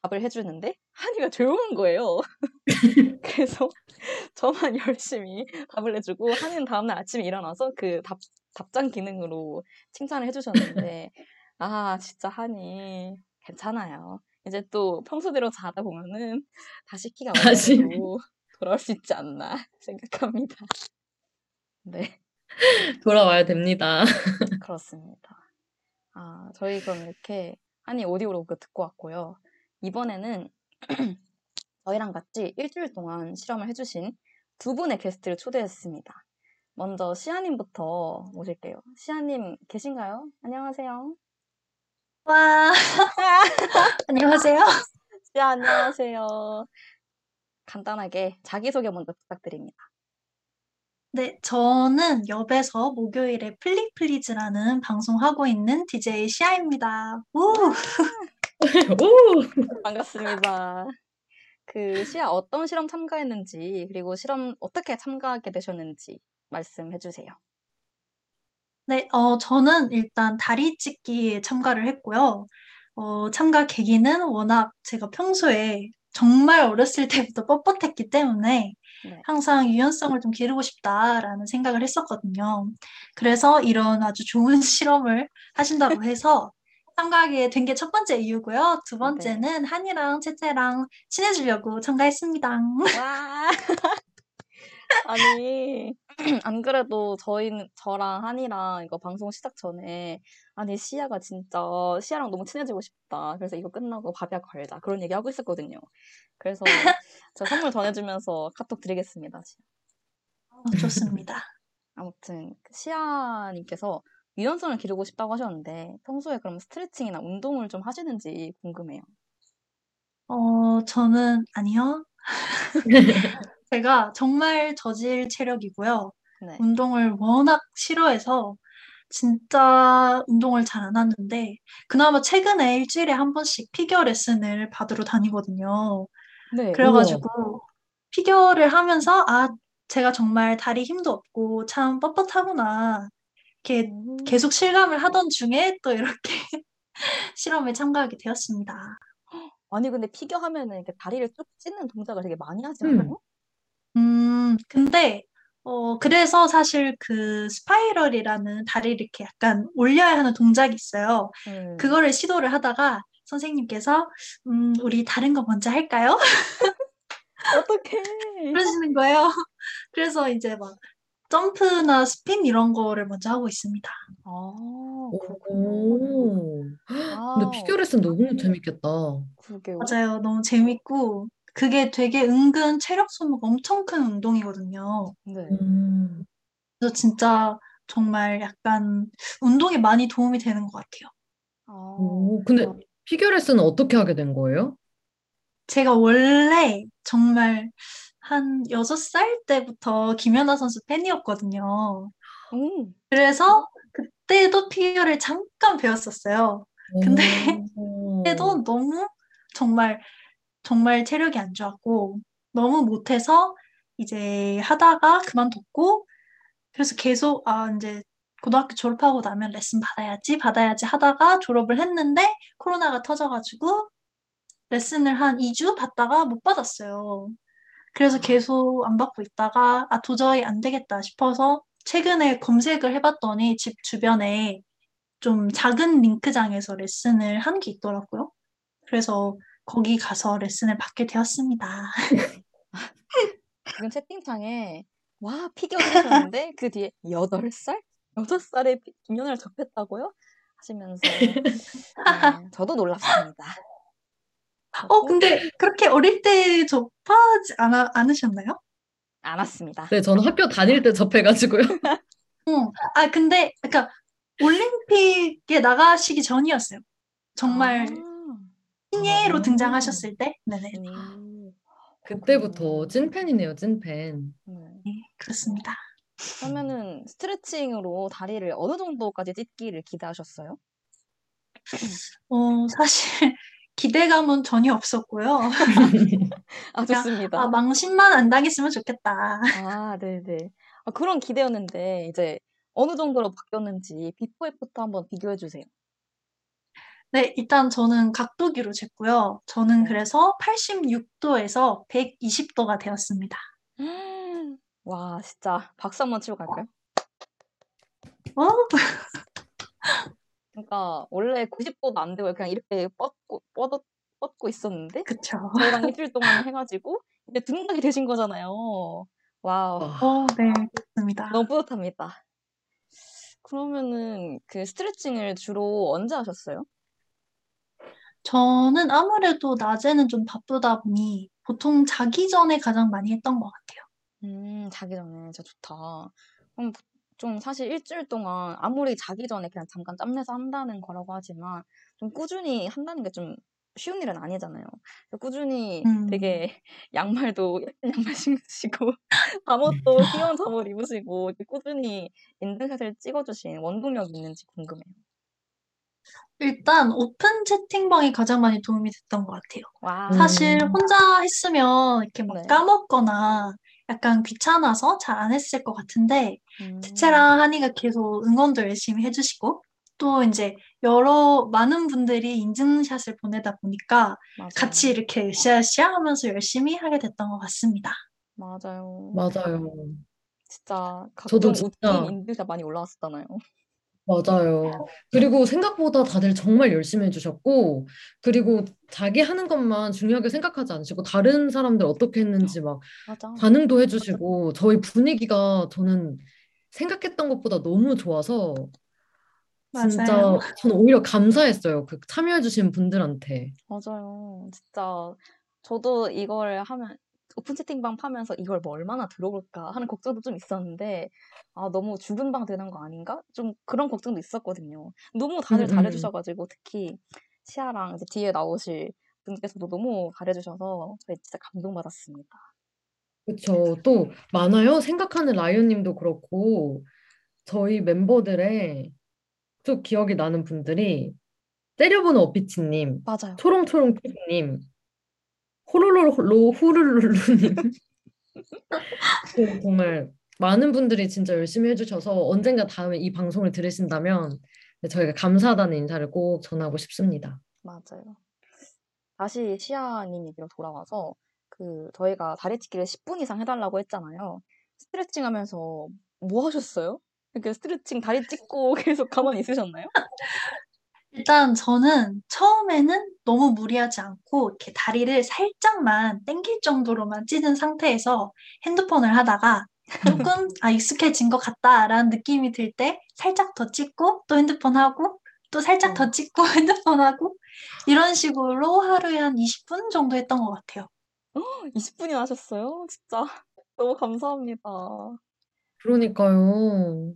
답을 해주는데 한이가 조용한 거예요. *laughs* 그래서 *laughs* 저만 열심히 답을 해주고 한이는 다음날 아침에 일어나서 그 답, 답장 기능으로 칭찬을 해주셨는데 아 진짜 한이 괜찮아요. 이제 또 평소대로 자다 보면은 다시 키가. *laughs* 원래대로 돌아올 수 있지 않나 생각합니다. 네. 돌아와야 됩니다. 그렇습니다. 아, 저희 그럼 이렇게 한이 오디오 로그 듣고 왔고요. 이번에는 *clears throat* 저희랑 같이 일주일 동안 실험을 해주신 두 분의 게스트를 초대했습니다. 먼저 시아님부터 모실게요. 시아님 계신가요? 안녕하세요. 와, *laughs* 안녕하세요. *laughs* 시아 안녕하세요. 간단하게 자기소개 먼저 부탁드립니다. 네, 저는 엽에서 목요일에 플리플리즈라는 방송하고 있는 DJ 시아입니다. 우! 오! *laughs* 반갑습니다. 그 시아 어떤 실험 참가했는지 그리고 실험 어떻게 참가하게 되셨는지 말씀해 주세요. 네, 어, 저는 일단 다리 찢기에 참가를 했고요. 어, 참가 계기는 워낙 제가 평소에 정말 어렸을 때부터 뻣뻣했기 때문에 네. 항상 유연성을 좀 기르고 싶다라는 생각을 했었거든요. 그래서 이런 아주 좋은 *laughs* 실험을 하신다고 *laughs* 해서 참가하게 된 게 첫 번째 이유고요. 두 번째는 한이랑 채채랑 친해지려고 참가했습니다. 와. *laughs* 아니, *clears throat* 안 그래도 저희는, 저랑 한이랑 이거 방송 시작 전에, 아니, 시아가 진짜, 시아랑 너무 친해지고 싶다. 그래서 이거 끝나고 밥이야 걸자. 그런 얘기 하고 있었거든요. 그래서 *laughs* 저 선물 전해주면서 카톡 드리겠습니다. 어, 좋습니다. *laughs* 아무튼, 시아님께서 유연성을 기르고 싶다고 하셨는데, 평소에 그럼 스트레칭이나 운동을 좀 하시는지 궁금해요. 어, 저는 아니요. *laughs* 제가 정말 저질 체력이고요. 네. 운동을 워낙 싫어해서 진짜 운동을 잘 안 하는데 그나마 최근에 일주일에 한 번씩 피겨 레슨을 받으러 다니거든요. 네. 그래가지고 피겨를 하면서 아, 제가 정말 다리 힘도 없고 참 뻣뻣하구나. 이렇게 음. 계속 실감을 하던 중에 또 이렇게 *laughs* 실험에 참가하게 되었습니다. 아니, 근데 피겨 하면은 이렇게 다리를 쭉 찢는 동작을 되게 많이 하지 음. 않아요? 음, 근데, 어, 그래서 사실 그 스파이럴이라는 다리를 이렇게 약간 올려야 하는 동작이 있어요. 음. 그거를 시도를 하다가 선생님께서, 음, 우리 다른 거 먼저 할까요? *laughs* 어떡해. *laughs* 그러시는 거예요. 그래서 이제 막 점프나 스핀 이런 거를 먼저 하고 있습니다. 아. 오. 근데 wow. 피겨 레슨 너무 재밌겠다. 그러게요. 맞아요. 너무 재밌고, 그게 되게 은근 체력 소모가 엄청 큰 운동이거든요. 네. 음, 그래서 진짜 정말 약간 운동에 많이 도움이 되는 것 같아요. 아, 오, 근데 피겨 레슨은 어떻게 하게 된 거예요? 제가 원래 정말 한 6살 때부터 김연아 선수 팬이었거든요. 음, 그래서 그때도 피겨를 잠깐 배웠었어요. 근데 오. 그때도 너무 정말 정말 체력이 안 좋았고 너무 못해서 이제 하다가 그만뒀고 그래서 계속 아 이제 고등학교 졸업하고 나면 레슨 받아야지 받아야지 하다가 졸업을 했는데 코로나가 터져가지고 레슨을 한 2주 받다가 못 받았어요. 그래서 계속 안 받고 있다가 아 도저히 안 되겠다 싶어서 최근에 검색을 해봤더니 집 주변에 좀 작은 링크장에서 레슨을 한 게 있더라고요. 그래서 거기 가서 레슨을 받게 되었습니다. 지금 채팅창에 와 피겨 하셨는데 그 뒤에 8살? 6살에 김연아를 접했다고요? 하시면서 네, 저도 놀랐습니다. 어, 근데 그렇게 어릴 때 접하지 않아, 않으셨나요? 않았습니다. 네, 저는 학교 다닐 때 접해가지고요. 응. *laughs* 아, 근데, 그러니까, 올림픽에 나가시기 전이었어요. 정말 신예로 아. 등장하셨을 때? 네네. 아, 오, 그때부터 찐팬이네요, 찐팬. 네. 네, 그렇습니다. 그러면은 스트레칭으로 다리를 어느 정도까지 찢기를 기대하셨어요? 어, 사실, *laughs* 기대감은 전혀 없었고요. *laughs* 아, 좋습니다. 아, 망신만 안 당했으면 좋겠다. 아, 네네. 아, 그런 기대였는데, 이제 어느 정도로 바뀌었는지 before after 한번 비교해 주세요. 네, 일단 저는 각도기로 쟀고요. 저는 네. 그래서 86도에서 120도가 되었습니다. *gasps* 와, 진짜 박수 한번 치고 갈까요? 어? *laughs* 그러니까 원래 90도도 안 되고 그냥 이렇게 뻗고 뻗어 뻗고 있었는데 그쵸. 저희랑 일주일 *laughs* 동안 해가지고 이제 등락이 되신 거잖아요. wow, 와, 어, 네, 그렇습니다. 너무 뿌듯합니다. 그러면은 그 스트레칭을 주로 언제 하셨어요? 저는 아무래도 낮에는 좀 바쁘다 보니 보통 자기 전에 가장 많이 했던 것 같아요. 음, 자기 전에 진짜 좋다. 그럼 좀 사실 일주일 동안 아무리 자기 전에 그냥 잠깐 짬내서 한다는 거라고 하지만 좀 꾸준히 한다는 게 좀 쉬운 일은 아니잖아요. 꾸준히 음. 되게 *laughs* 양말도 예쁜 *laughs* 양말 신으시고 잠옷도 귀여운 잠옷 입으시고 꾸준히 인증샷을 찍어주신 원동력이 있는지 궁금해요. 일단 오픈 채팅방이 가장 많이 도움이 됐던 것 같아요. 와, 음. 사실 혼자 했으면 이렇게 막 네. 까먹거나 약간 귀찮아서 잘 안 했을 것 같은데 음, 채채랑 한이가 계속 응원도 열심히 해주시고 또 이제 여러 많은 분들이 인증샷을 보내다 보니까 맞아요. 같이 이렇게 으쌰으쌰 하면서 열심히 하게 됐던 것 같습니다. 맞아요. 맞아요. 진짜 저도 각종 진짜- 웃긴 인증샷 많이 올라왔었잖아요. 맞아요. 그리고 생각보다 다들 정말 열심히 해주셨고, 그리고 자기 하는 것만 중요하게 생각하지 않으시고, 다른 사람들 어떻게 했는지 막 맞아. 반응도 해주시고, 저희 분위기가 저는 생각했던 것보다 너무 좋아서, 진짜 맞아요. 저는 오히려 감사했어요. 그 참여해주신 분들한테. 맞아요. 진짜 저도 이걸 하면 오픈 채팅방 파면서 이걸 뭐 얼마나 들어볼까 하는 걱정도 좀 있었는데 아 너무 죽은 방 되는 거 아닌가? 좀 그런 걱정도 있었거든요. 너무 다들 음, 음. 잘해주셔가지고 특히 시아랑 이제 뒤에 나오실 분께서도 너무 잘해주셔서 저희 진짜 감동받았습니다. 그쵸. 또 많아요. 생각하는 라이언님도 그렇고, 저희 멤버들의 또 기억이 나는 분들이, 때려보는 어피치님, 맞아요. 초롱초롱 피디님, 호로로로 후루루루님. 그 *laughs* 정말 많은 분들이 진짜 열심히 해주셔서 언젠가 다음에 이 방송을 들으신다면 저희가 감사하다는 인사를 꼭 전하고 싶습니다. 맞아요. 다시 시아님 얘기로 돌아와서 그 저희가 다리 찢기를 10분 이상 해달라고 했잖아요. 스트레칭 하면서 뭐 하셨어요? 이렇게 스트레칭 다리 찢고 *laughs* 계속 가만히 있으셨나요? 일단 저는 처음에는 너무 무리하지 않고 이렇게 다리를 살짝만 당길 정도로만 찢은 상태에서 핸드폰을 하다가 *laughs* 조금 아 익숙해진 것 같다라는 느낌이 들 때 살짝 더 찢고 또 핸드폰 하고 또 살짝 더 어. 찍고 *laughs* 핸드폰 하고 이런 식으로 하루에 한 20분 정도 했던 것 같아요. *gasps* 20분이나 하셨어요? 진짜 너무 감사합니다. 그러니까요.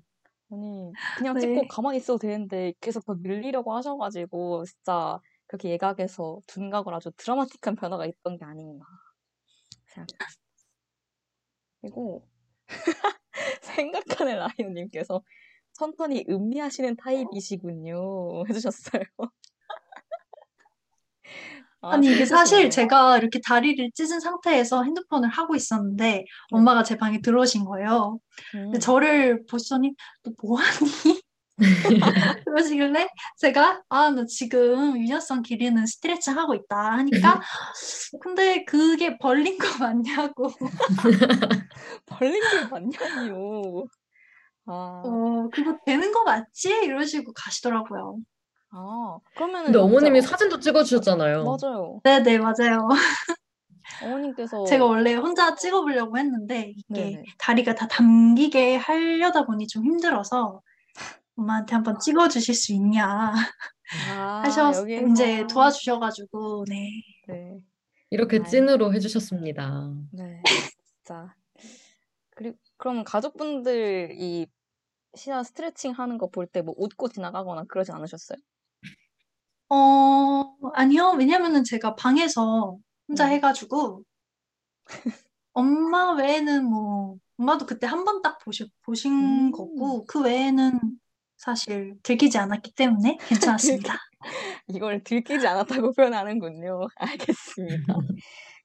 아니, 그냥 네. 찍고 가만히 있어도 되는데 계속 더 밀리려고 하셔 가지고 진짜 그렇게 예각에서 둔각을 아주 드라마틱한 *laughs* 변화가 있던 게 아닌가 생각합니다. 그리고 *laughs* 생각하는 라이오님께서 천천히 음미하시는 타입이시군요 해주셨어요. *laughs* 아, 아니, 이게 사실. 제가 이렇게 다리를 찢은 상태에서 핸드폰을 하고 있었는데 네. 엄마가 제 방에 들어오신 거예요. 근데 음. 저를 보시더니 너 뭐하니? *laughs* 그러시길래 제가 아, 나 지금 유연성 기르는 스트레칭 하고 있다 하니까 *laughs* 근데 그게 벌린 거 맞냐고 *laughs* 벌린 게 맞냐니요. 아, 어, 그거 되는 거 맞지? 이러시고 가시더라고요. 아, 그러면은 근데 어머님이 진짜 사진도 찍어주셨잖아요. 맞아요. 네네, 맞아요. 어머님께서 제가 원래 혼자 찍어보려고 했는데 이게 네네. 다리가 다 당기게 하려다 보니 좀 힘들어서 엄마한테 한번 찍어주실 수 있냐 아, 하셔 여기에서 이제 도와주셔가지고 네. 네, 이렇게 아유. 찐으로 해주셨습니다. 네, 진짜. 그리고 그럼 가족분들 이 시야 스트레칭 하는 거 볼 때 뭐 웃고 지나가거나 그러진 않으셨어요? 어, 아니요. 왜냐면은 제가 방에서 혼자 음. 해가지고 엄마 외에는 뭐 엄마도 그때 한 번 딱 보시, 보신 음. 거고 그 외에는 사실 들키지 않았기 때문에 괜찮았습니다. *laughs* 이걸 들키지 않았다고 표현하는군요. 알겠습니다.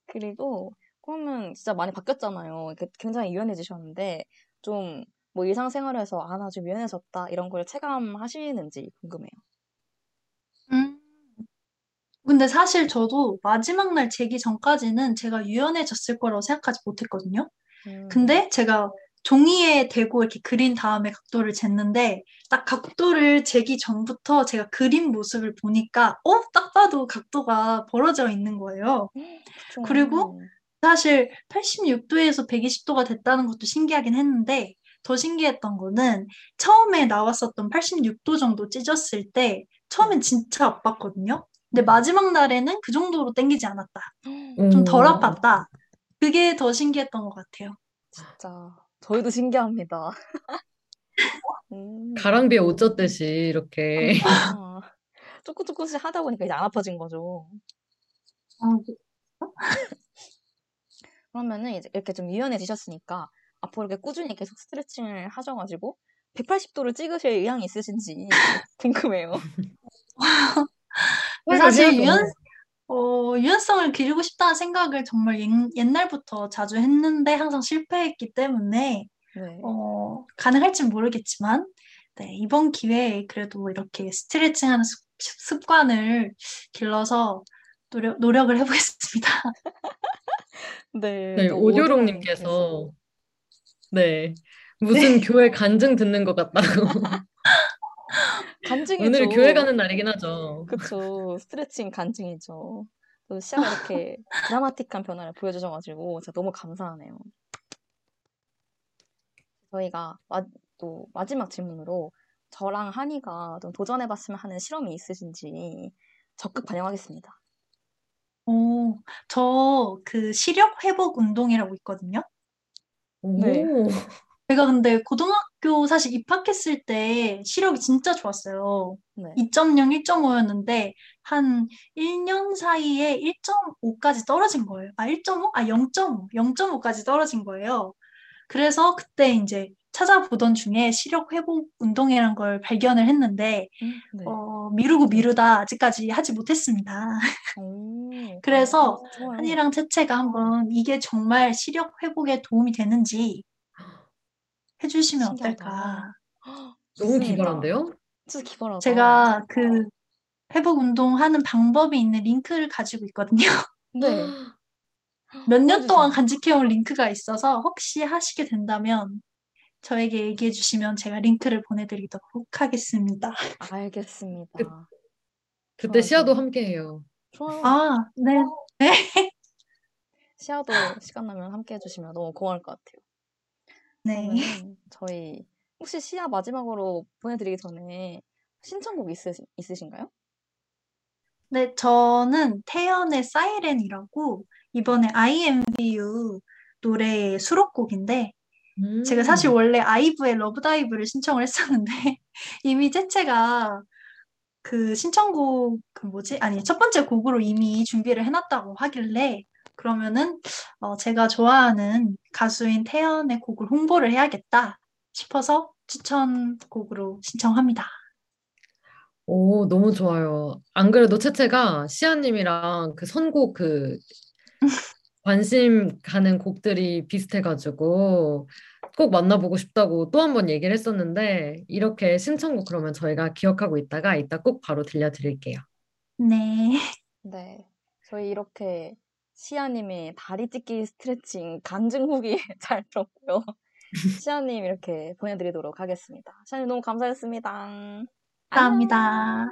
그리고 그러면 진짜 많이 바뀌었잖아요. 굉장히 유연해지셨는데 좀 뭐 일상생활에서 아, 나 좀 유연해졌다 이런 걸 체감하시는지 궁금해요. 음. 근데 사실 저도 마지막 날 재기 전까지는 제가 유연해졌을 거라고 생각하지 못했거든요. 음, 근데 제가 종이에 대고 이렇게 그린 다음에 각도를 쟀는데 딱 각도를 재기 전부터 제가 그린 모습을 보니까 어? 딱 봐도 각도가 벌어져 있는 거예요. 그쵸. 그리고 사실 86도에서 120도가 됐다는 것도 신기하긴 했는데 더 신기했던 거는 처음에 나왔었던 86도 정도 찢었을 때 처음엔 진짜 아팠거든요. 근데 마지막 날에는 그 정도로 땡기지 않았다. 좀덜 오. 아팠다. 그게 더 신기했던 것 같아요. 진짜 저희도 신기합니다. *laughs* 음. 가랑비에 옷 젖듯이 이렇게. 아, 조금 조금씩 하다 보니까 이제 안 아파진 거죠. 어, *laughs* 그러면은 이제 이렇게 좀 유연해지셨으니까 앞으로 이렇게 꾸준히 계속 스트레칭을 하셔가지고 180도를 찍으실 의향이 있으신지 *laughs* 궁금해요. 사실. 유연, 어, 유연성을 기르고 싶다는 생각을 정말 옛, 옛날부터 자주 했는데 항상 실패했기 때문에 네. 어, 가능할진 모르겠지만 네, 이번 기회에 그래도 이렇게 스트레칭하는 습, 습관을 길러서 노력, 노력을 해보겠습니다. *laughs* 네, 네, 또 오디오롱님께서 네 무슨 교회 간증 듣는 것 같다고. *laughs* 간증이죠. 오늘 교회 가는 날이긴 하죠. 그쵸. 스트레칭 간증이죠. 또 시아가 이렇게 *laughs* 드라마틱한 변화를 보여주셔가지고 진짜 너무 감사하네요. 저희가 마, 또 마지막 질문으로 저랑 한이가 좀 도전해봤으면 하는 실험이 있으신지 적극 반영하겠습니다. 오, 저그 시력 회복 운동이라고 있거든요. 오. 네. *laughs* 제가 근데 고등학교 사실 입학했을 때 시력이 진짜 좋았어요. 네. 2.0, 1.5였는데 한 1년 사이에 1.5까지 떨어진 거예요. 아, 1.5? 아, 0.5. 0.5까지 떨어진 거예요. 그래서 그때 이제 찾아보던 중에 시력 회복 운동이라는 걸 발견을 했는데 음, 네. 어, 미루고 미루다 아직까지 하지 못했습니다. 오, *laughs* 그래서 아, 좋아요. 한이랑 채채가 한번 이게 정말 시력 회복에 도움이 되는지 해주시면 신기하다. 어떨까. 너무. 기발한데요? 진짜 기발하다. 제가 그 회복 운동하는 방법이 있는 링크를 가지고 있거든요. *laughs* 네. *gasps* 몇 년 동안. 간직해온 링크가 있어서 혹시 하시게 된다면 저에게 얘기해 주시면 제가 링크를 보내드리도록 하겠습니다. 알겠습니다. 그- 그때 좋아요, 시아도. 함께해요. 좋아요. 아, 네. *laughs* 시아도 시간 나면 함께 해주시면 너무 고마울 것 같아요. 네. 그러면 저희 혹시 시아 마지막으로 보내드리기 전에 신청곡 있으시, 있으신가요? 네, 저는 태연의 사이렌이라고 이번에 INVU 노래의 수록곡인데 제가 사실 음. 원래 아이브의 LOVE DIVE를 신청을 했었는데 *laughs* 이미 째째가 그 신청곡 그 뭐지? 아니 첫 번째 곡으로 이미 준비를 해놨다고 하길래 그러면은 어, 제가 좋아하는 가수인 태연의 곡을 홍보를 해야겠다 싶어서 추천곡으로 신청합니다. 오, 너무 좋아요. 안 그래도 채채가 시아님이랑 그 선곡 그 *laughs* 관심 가는 곡들이 비슷해가지고 꼭 만나보고 싶다고 또 한 번 얘기를 했었는데 이렇게 신청곡 그러면 저희가 기억하고 있다가 이따 꼭 바로 들려드릴게요. 네. 네. 저희 이렇게 시아님의 다리 찢기 스트레칭 간증 후기 *laughs* 잘 들었고요. 시아님 이렇게 보내드리도록 하겠습니다. 시아님 너무 감사했습니다. 감사합니다.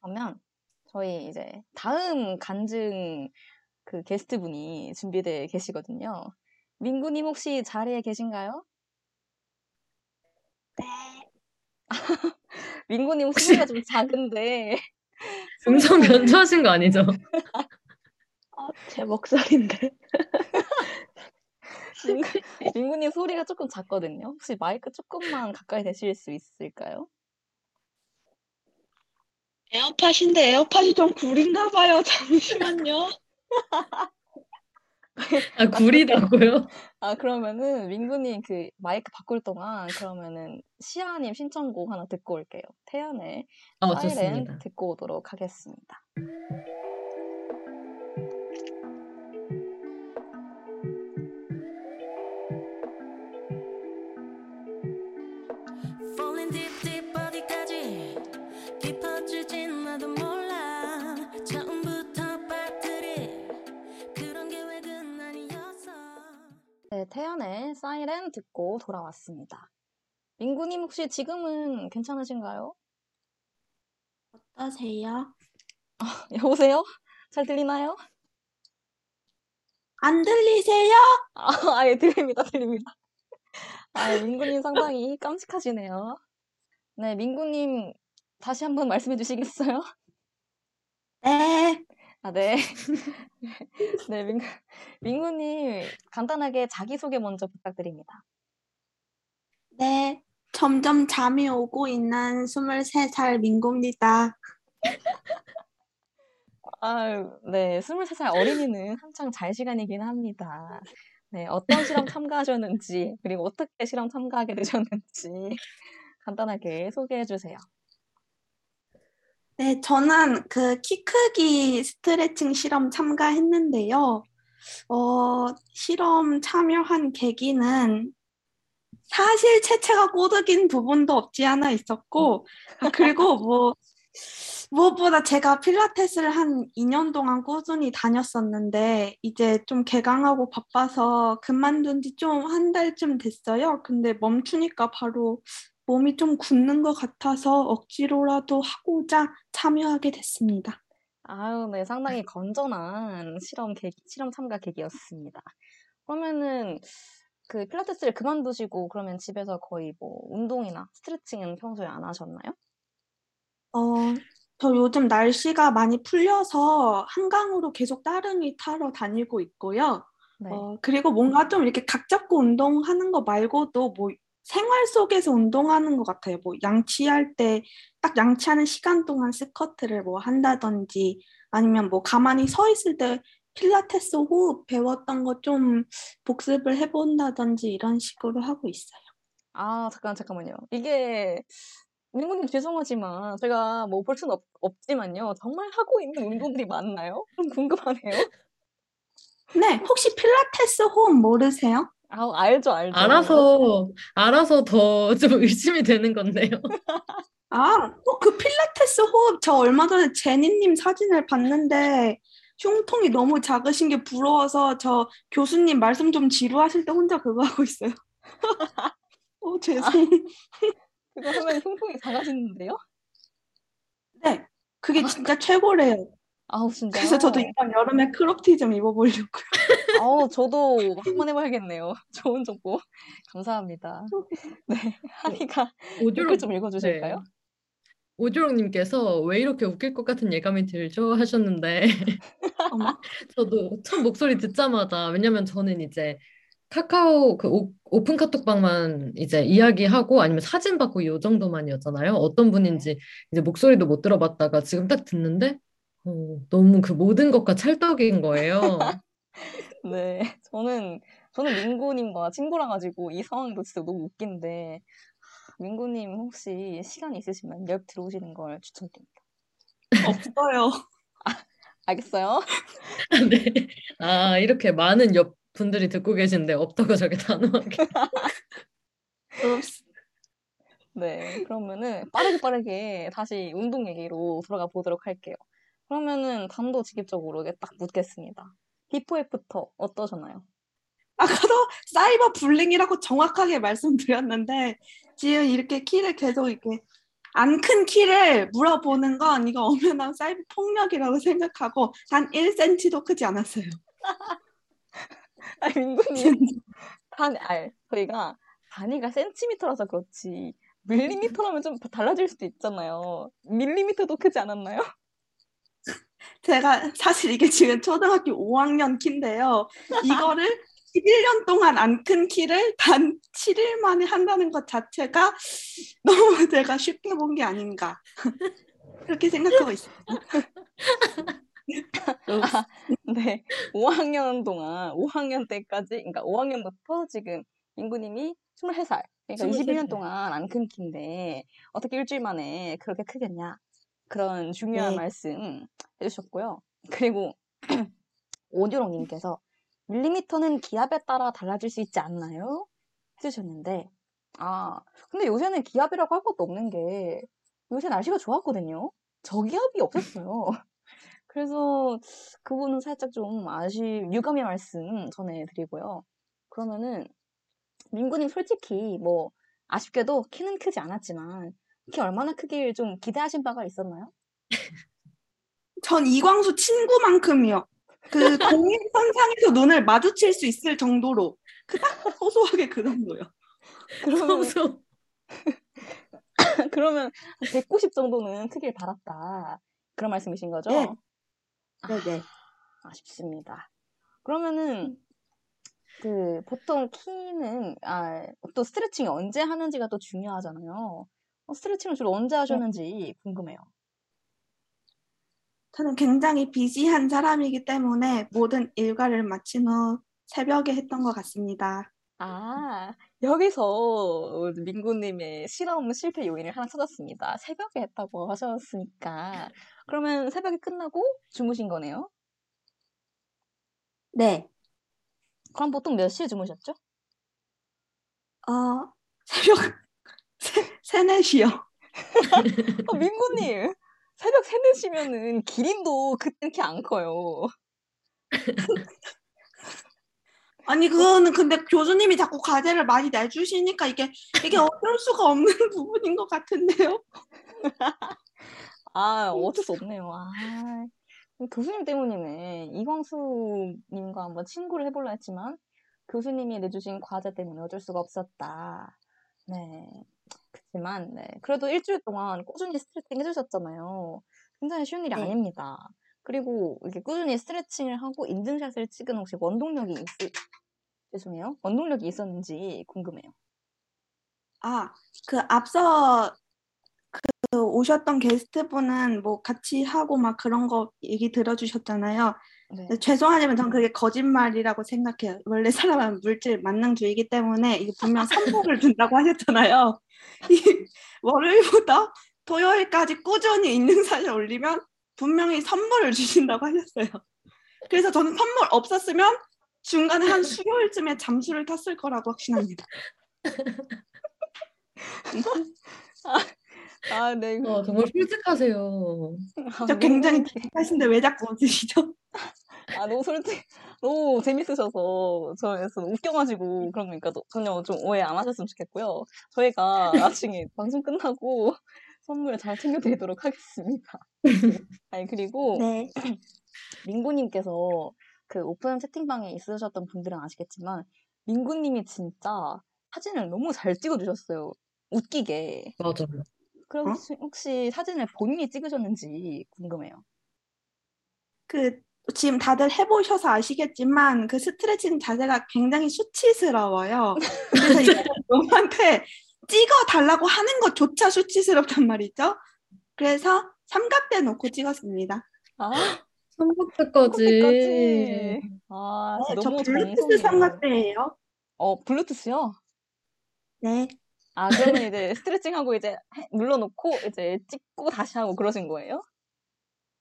그러면 저희 이제 다음 간증 그 게스트 분이 준비되어 계시거든요. 민구님 혹시 자리에 계신가요? 네. *laughs* 민구님 혹시 소리가 좀 작은데 *laughs* 음성 변조하신 거 아니죠? 어, *laughs* 제 목소리인데. *laughs* 민구, 민구님 소리가 조금 작거든요. 혹시 마이크 조금만 가까이 대실 수 있을까요? 에어팟인데 에어팟이 좀 구린가 봐요. 잠시만요. 아, *laughs* 구리다고요? 아, 그러면은 민구님 그 마이크 바꿀 동안 그러면은 시아님 신청곡 하나 듣고 올게요. 태연의 어, 사이렌 좋습니다. 듣고 오도록 하겠습니다. 네, 태연의 사이렌 듣고 돌아왔습니다. 민구님 혹시 지금은 괜찮으신가요? 어떠세요? *laughs* 여보세요? 잘 들리나요? 안 들리세요? 아, *laughs* 아, 예, 들립니다, 들립니다. 아, 예, 민구님 상당히 깜찍하시네요. 네, 민구님 다시 한번 말씀해 주시겠어요? 네. 아, 네. *laughs* 네, 민구, 민구님 간단하게 자기소개 먼저 부탁드립니다. 네. 점점 잠이 오고 있는 23살 민구입니다. *laughs* 아, 네, 23살 어린이는 한창 잘 시간이긴 합니다. 네, 어떤 실험 참가하셨는지, 그리고 어떻게 실험 참가하게 되셨는지 간단하게 소개해 주세요. 네, 저는 그 키 크기 스트레칭 실험 참가했는데요. 어, 실험 참여한 계기는 사실 채채가 꼬드긴 부분도 없지 않아 있었고, 아, 그리고 뭐, 무엇보다 제가 필라테스를 한 2년 동안 꾸준히 다녔었는데, 이제 좀 개강하고 바빠서 그만둔 지 좀 한 달쯤 됐어요. 근데 멈추니까 바로 몸이 좀 굳는 것 같아서 억지로라도 하고자 참여하게 됐습니다. 아유, 네, 상당히 건전한 실험 계기, 실험 참가 계기였습니다. 그러면은 그 필라테스를 그만두시고 그러면 집에서 거의 뭐 운동이나 스트레칭은 평소에 안 하셨나요? 어, 저 요즘 날씨가 많이 풀려서 한강으로 계속 따릉이 타러 다니고 있고요. 네. 어, 그리고 뭔가 좀 이렇게 각 잡고 운동하는 거 말고도 뭐 생활 속에서 운동하는 것 같아요. 뭐 양치할 때 딱 양치하는 시간 동안 스쿼트를 뭐 한다든지 아니면 뭐 가만히 서 있을 때 필라테스 호흡 배웠던 거 좀 복습을 해본다든지 이런 식으로 하고 있어요. 아, 잠깐, 잠깐만요. 이게 민구님 죄송하지만 제가 뭐 볼 수는 없, 없지만요. 정말 하고 있는 운동들이 많나요? 좀 궁금하네요. 네, 혹시 필라테스 호흡 모르세요? 아, 알죠, 알죠. 알아서, 알아서 더 *laughs* 좀 의심이 되는 건데요. 아, 어, 그 필라테스 호흡 저 얼마 전에 제니님 사진을 봤는데 흉통이 너무 작으신 게 부러워서 저 교수님 말씀 좀 지루하실 때 혼자 그거 하고 있어요. *laughs* 어, 죄송. *laughs* 그거 하면 흉통이 작아지는데요? 네, 그게 진짜 최고래요. 아우, 진짜요? 그래서 저도 이번 여름에 crop티 좀 입어보려고요. 어, 저도 한번 해봐야겠네요. *laughs* 좋은 정보 감사합니다. *laughs* 네, 한이가 오조록 좀 읽어주실까요? 네. 오조록님께서 왜 이렇게 웃길 것 같은 예감이 들죠 하셨는데. *laughs* 저도 첫 목소리 듣자마자 왜냐면 저는 이제 카카오 그 오, 오픈 카톡방만 이제 이야기하고 아니면 사진 받고 이 정도만이었잖아요. 어떤 분인지 이제 목소리도 못 들어봤다가 지금 딱 듣는데 어, 너무 그 모든 것과 찰떡인 거예요. 네, *laughs* 저는 저는 민구님과 친구라 가지고 이 상황도 진짜 너무 웃긴데 민구님 혹시 시간 있으시면 역 들어오시는 걸 추천드립니다. *laughs* 없어요. 알겠어요? *laughs* 네. 아, 이렇게 많은 옆 분들이 듣고 계신데 없다고 저게 단호하게. 없- 네, 그러면은 빠르게 빠르게 다시 운동 얘기로 돌아가 보도록 할게요. 그러면은 단도직입적으로 딱 묻겠습니다. before after 어떠셨나요? 아까도 사이버 bullying이라고 정확하게 말씀드렸는데 지금 이렇게 키를 계속 이렇게 안 큰 키를 물어보는 건 이거 엄연한 사이버 폭력이라고 생각하고 단 1cm도 크지 않았어요. *laughs* 아니, 민구님, 단, 알, 저희가 단위가 센티미터라서 그렇지, 밀리미터라면 좀 달라질 수도 있잖아요. 밀리미터도 크지 않았나요? 제가 사실 이게 지금 초등학교 5학년 키인데요. 이거를 11년 동안 안 큰 키를 단 7일 만에 한다는 것 자체가 너무 *laughs* 제가 쉽게 본 게 아닌가. 그렇게 생각하고 있어요. 아, *laughs* 네. 5학년 동안, 5학년 때까지, 그러니까 5학년부터 지금 민구님이 23살, 그러니까 21년 23살. 동안 안 큰 키인데, 어떻게 일주일 만에 그렇게 크겠냐. 그런 중요한 네. 말씀 해주셨고요. 그리고, *clears throat* 오듀롱님께서, 밀리미터는 기압에 따라 달라질 수 있지 않나요? 해주셨는데, 아, 근데 요새는 기압이라고 할 것도 없는 게, 요새 날씨가 좋았거든요. 저기압이 없었어요. *laughs* 그래서 그거는 살짝 좀 아쉬, 유감의 말씀 전해드리고요. 그러면은, 민구님 솔직히 뭐, 아쉽게도 키는 크지 않았지만, 키 얼마나 크길 좀 기대하신 바가 있었나요? 전 이광수 친구만큼이요. 그 *laughs* 공인선상에서 눈을 마주칠 수 있을 정도로 그딱 소소하게 그 정도요. 그러면. *laughs* 그러면 190 정도는 크길 바랐다. 그런 말씀이신 거죠? 네. 아, 네네. 아쉽습니다. 그러면은 그 보통 키는 아, 또 스트레칭 언제 하는지가 또 중요하잖아요. 어, 스트레칭을 주로 언제 하셨는지 궁금해요. 저는 굉장히 비시한 사람이기 때문에 모든 일과를 마친 후 새벽에 했던 것 같습니다. 아, 여기서 민구님의 실험 실패 요인을 하나 찾았습니다. 새벽에 했다고 하셨으니까. 그러면 새벽에 끝나고 주무신 거네요? 네. 그럼 보통 몇 시에 주무셨죠? 어, 새벽 *laughs* 세, 세넷이요. *laughs* 어, 민구님, 새벽 3, 4시면은 기린도 그때 이렇게 안 커요. *laughs* 아니 그거는 근데 교수님이 자꾸 과제를 많이 내주시니까 이게 이게 어쩔 수가 없는 *laughs* 부분인 것 같은데요. 아, 어쩔 수 없네요. 아, 교수님 때문이네. 이광수님과 한번 친구를 해볼라 했지만, 교수님이 내주신 과제 때문에 어쩔 수가 없었다. 네. 그렇지만, 네. 그래도 일주일 동안 꾸준히 스트레칭 해주셨잖아요. 굉장히 쉬운 일이 네. 아닙니다. 그리고 이렇게 꾸준히 스트레칭을 하고 인증샷을 찍은 혹시 원동력이 있, 죄송해요. 원동력이 있었는지 궁금해요. 아, 그 앞서 그 오셨던 게스트분은 뭐 같이 하고 막 그런 거 얘기 들어주셨잖아요. 네. 죄송하지만 전 그게 거짓말이라고 생각해요. 원래 사람은 물질 만능주의이기 때문에 이게 분명 선물을 준다고 하셨잖아요. *laughs* 이 월요일부터 토요일까지 꾸준히 인증사진 올리면 분명히 선물을 주신다고 하셨어요. 그래서 저는 선물 없었으면 중간에 한 수요일쯤에 잠수를 탔을 거라고 확신합니다. 아, 네. 어, 정말 솔직하세요. 아, 저 굉장히 민구님. 하신데 왜 자꾸 웃으시죠? 아, 너무 솔직, 너무 재밌으셔서, 저에서 웃겨가지고, 그런 거니까 너- 전혀 좀 오해 안 하셨으면 좋겠고요. 저희가 *laughs* 나중에 방송 끝나고 선물 잘 챙겨드리도록 하겠습니다. *laughs* 아니, 그리고 네. *clears throat* 민구님께서 그 오픈 채팅방에 있으셨던 분들은 아시겠지만 민구님이 진짜 사진을 너무 잘 찍어주셨어요. 웃기게. 맞아요. 그럼 어? 혹시, 혹시 사진을 본인이 찍으셨는지 궁금해요. 그 지금 다들 해보셔서 아시겠지만 그 스트레칭 자세가 굉장히 수치스러워요. 그래서 이제 *laughs* 저한테 찍어 달라고 하는 것조차 수치스럽단 말이죠. 그래서 삼각대 놓고 찍었습니다. 아, 삼각대까지. 아, 네, 저 블루투스 정성이에요. 삼각대예요. 어, 블루투스요? 네. 아, 그러면 이제 스트레칭하고 이제 해- 눌러놓고 이제 찍고 다시 하고 그러신 거예요?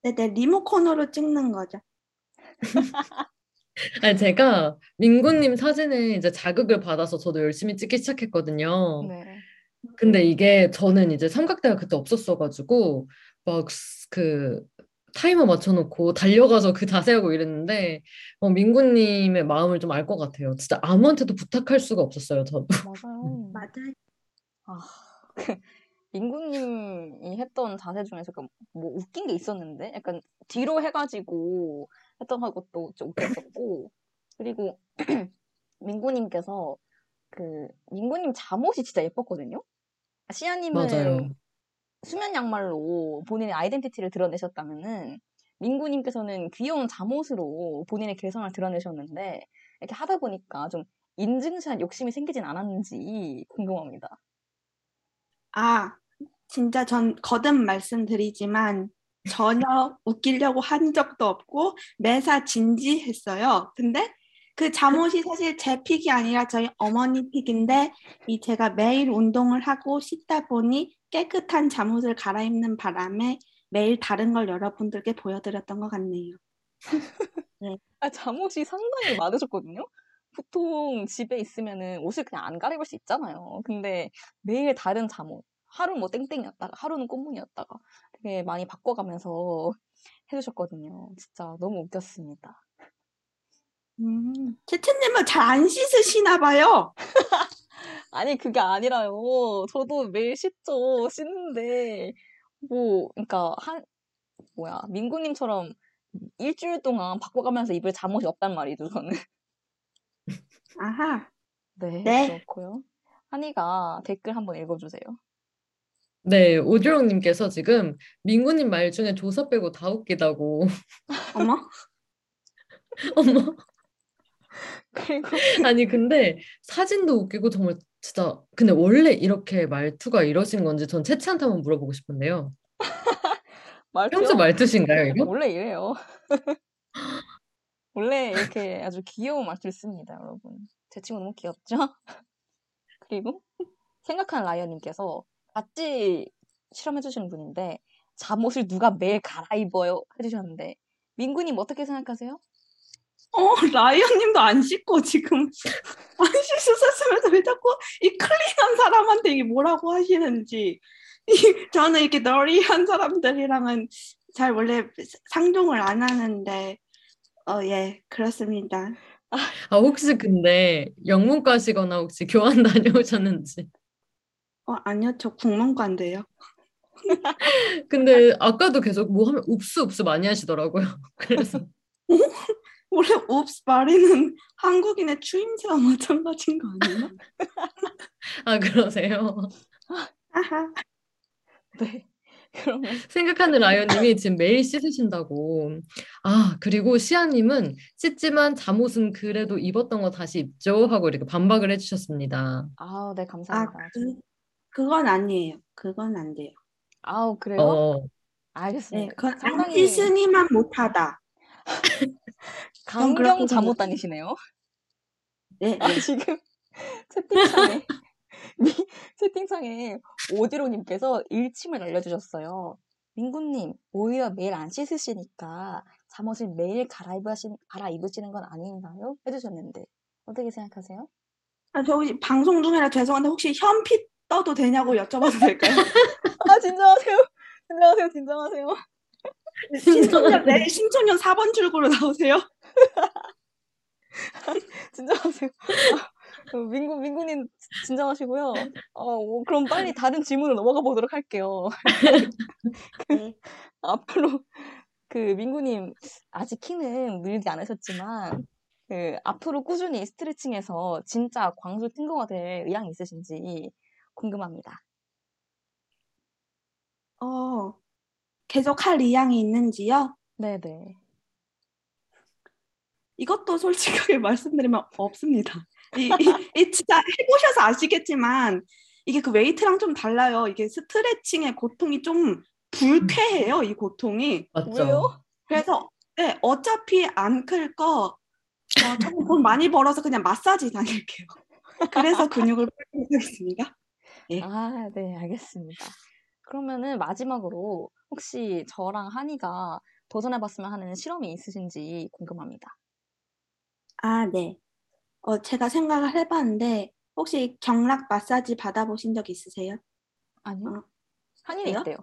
네네 리모컨으로 찍는 거죠. 아니, 제가 민구님 사진에 이제 자극을 받아서 저도 열심히 찍기 시작했거든요. 네. 근데 이게 저는 이제 삼각대가 그때 없었어가지고 막 그 타이머 맞춰놓고 달려가서 그 자세하고 이랬는데 어, 민구님의 마음을 좀 알 것 같아요. 진짜 아무한테도 부탁할 수가 없었어요, 저도. 맞아요. 맞아요. 아, 그 *laughs* 민구님이 했던 자세 중에서 그뭐 웃긴 게 있었는데 약간 뒤로 해가지고 했던 것도 좀 웃겼었고 그리고 *clears throat* 민구님께서 그 민구님 잠옷이 진짜 예뻤거든요. 시아님은 맞아요. 수면 양말로 본인의 아이덴티티를 드러내셨다면은 민구님께서는 귀여운 잠옷으로 본인의 개성을 드러내셨는데 이렇게 하다 보니까 좀 인증샷 욕심이 생기진 않았는지 궁금합니다. 아, 진짜 전 거듭 말씀드리지만 전혀 웃기려고 한 적도 없고 매사 진지했어요. 근데 그 잠옷이 사실 제 픽이 아니라 저희 어머니 픽인데 이 제가 매일 운동을 하고 씻다 보니 깨끗한 잠옷을 갈아입는 바람에 매일 다른 걸 여러분들께 보여드렸던 것 같네요. 아, 잠옷이 상당히 많으셨거든요. 보통 집에 있으면은 옷을 그냥 안 갈아입을 수 있잖아요. 근데 매일 다른 잠옷. 하루 뭐 땡땡이었다가 하루는 꽃무늬였다가 되게 많이 바꿔가면서 *laughs* 해주셨거든요. 진짜 너무 웃겼습니다. 음, 채채님은 잘 안 씻으시나 봐요. *laughs* 아니 그게 아니라요. 저도 매일 씻죠. 씻는데 뭐 그러니까 한 뭐야 민구님처럼 일주일 동안 바꿔가면서 입을 잠옷이 없단 말이죠. 저는. 아하. 네, 네. 그렇고요. 한이가 댓글 한번 읽어주세요. 네, 오주영님께서 지금 민구님 말 중에 조사 빼고 다 웃기다고. *laughs* 어머. *laughs* 어머. 그리고 아니, 근데 사진도 웃기고 정말 진짜. 근데 원래 이렇게 말투가 이러신 건지 전 채채한테 한번 물어보고 싶은데요. *laughs* 말투요? 평소 말투신가요, 이거? 원래 이래요. 원래 이렇게 아주 귀여운 말투를 씁니다, 여러분. 제 친구 너무 귀엽죠? 그리고 생각하는 라이언님께서 같이 실험해주시는 분인데 잠옷을 누가 매일 갈아입어요? 해주셨는데 민구님 어떻게 생각하세요? 어, 라이언님도 안 씻고 지금 안 씻으셨으면서 왜 자꾸 이 클린한 사람한테 이게 뭐라고 하시는지. 이, 저는 이렇게 너리한 사람들이랑은 잘 원래 상종을 안 하는데, 어, 예, 그렇습니다. 아, 혹시 근데 영문과시거나 혹시 교환 *laughs* 다녀오셨는지. 어, 아니요, 저 국문과인데요. *laughs* 근데 아까도 계속 뭐 하면 읍스 읍스 많이 하시더라고요. *laughs* 그래서 원래 옵스 말이는 한국인의 추임새와 마찬가지인 거 아니에요? *laughs* 아 그러세요. 아하. 네. 그러면 생각하는 라이언님이 지금 매일 씻으신다고. 아 그리고 시아님은 씻지만 잠옷은 그래도 입었던 거 다시 입죠 하고 이렇게 반박을 해주셨습니다. 아우 네 아, 감사합니다. 그, 그건 아니에요. 그건 안 돼요. 아우 그래요? 어 네, 알겠습니다. 그건 안 상당히 씻으니만 못하다. *laughs* 강경 그렇게 생각해요. 다니시네요. 네, 아, *laughs* 네. 지금 채팅창에 *laughs* 미- 채팅창에 오디로님께서 일침을 날려주셨어요. 민구님 오히려 매일 안 씻으시니까 잠옷을 매일 갈아입으신, 갈아입으시는 건 아닌가요? 해주셨는데 어떻게 생각하세요? 아, 저 혹시 방송 중이라 죄송한데 혹시 현피 떠도 되냐고 여쭤봐도 될까요? *laughs* 아 진정하세요. 진정하세요. 진정하세요. 신촌년 내일 신촌년 4번 출구로 나오세요. *laughs* 진정하세요. 아, 민구 민구님 진정하시고요. 어, 뭐, 그럼 빨리 다른 질문으로 넘어가 보도록 할게요. *laughs* 네. 앞으로 그 민구님 아직 키는 늘지 않으셨지만 그 앞으로 꾸준히 스트레칭해서 진짜 광수 탱고가 될 의향이 있으신지 궁금합니다. 어, 계속 할 의향이 있는지요? 네네. 이것도 솔직하게 *laughs* 말씀드리면 없습니다. 이, 이, 이 진짜 해보셔서 아시겠지만 이게 그 weight랑 좀 달라요. 이게 스트레칭의 고통이 좀 불쾌해요. 이 고통이. 맞죠? 왜요? 그래서 네, 어차피 안 클 거 어, 조금 돈 많이 벌어서 그냥 마사지 다닐게요. 그래서 근육을 풀겠습니다. 네. 아, 네, 알겠습니다. 그러면은 마지막으로 혹시 저랑 한이가 도전해봤으면 하는 실험이 있으신지 궁금합니다. 아, 네. 어, 제가 생각을 해봤는데 혹시 경락 마사지 받아보신 적 있으세요? 아니요? 어, 한이는? 있대요.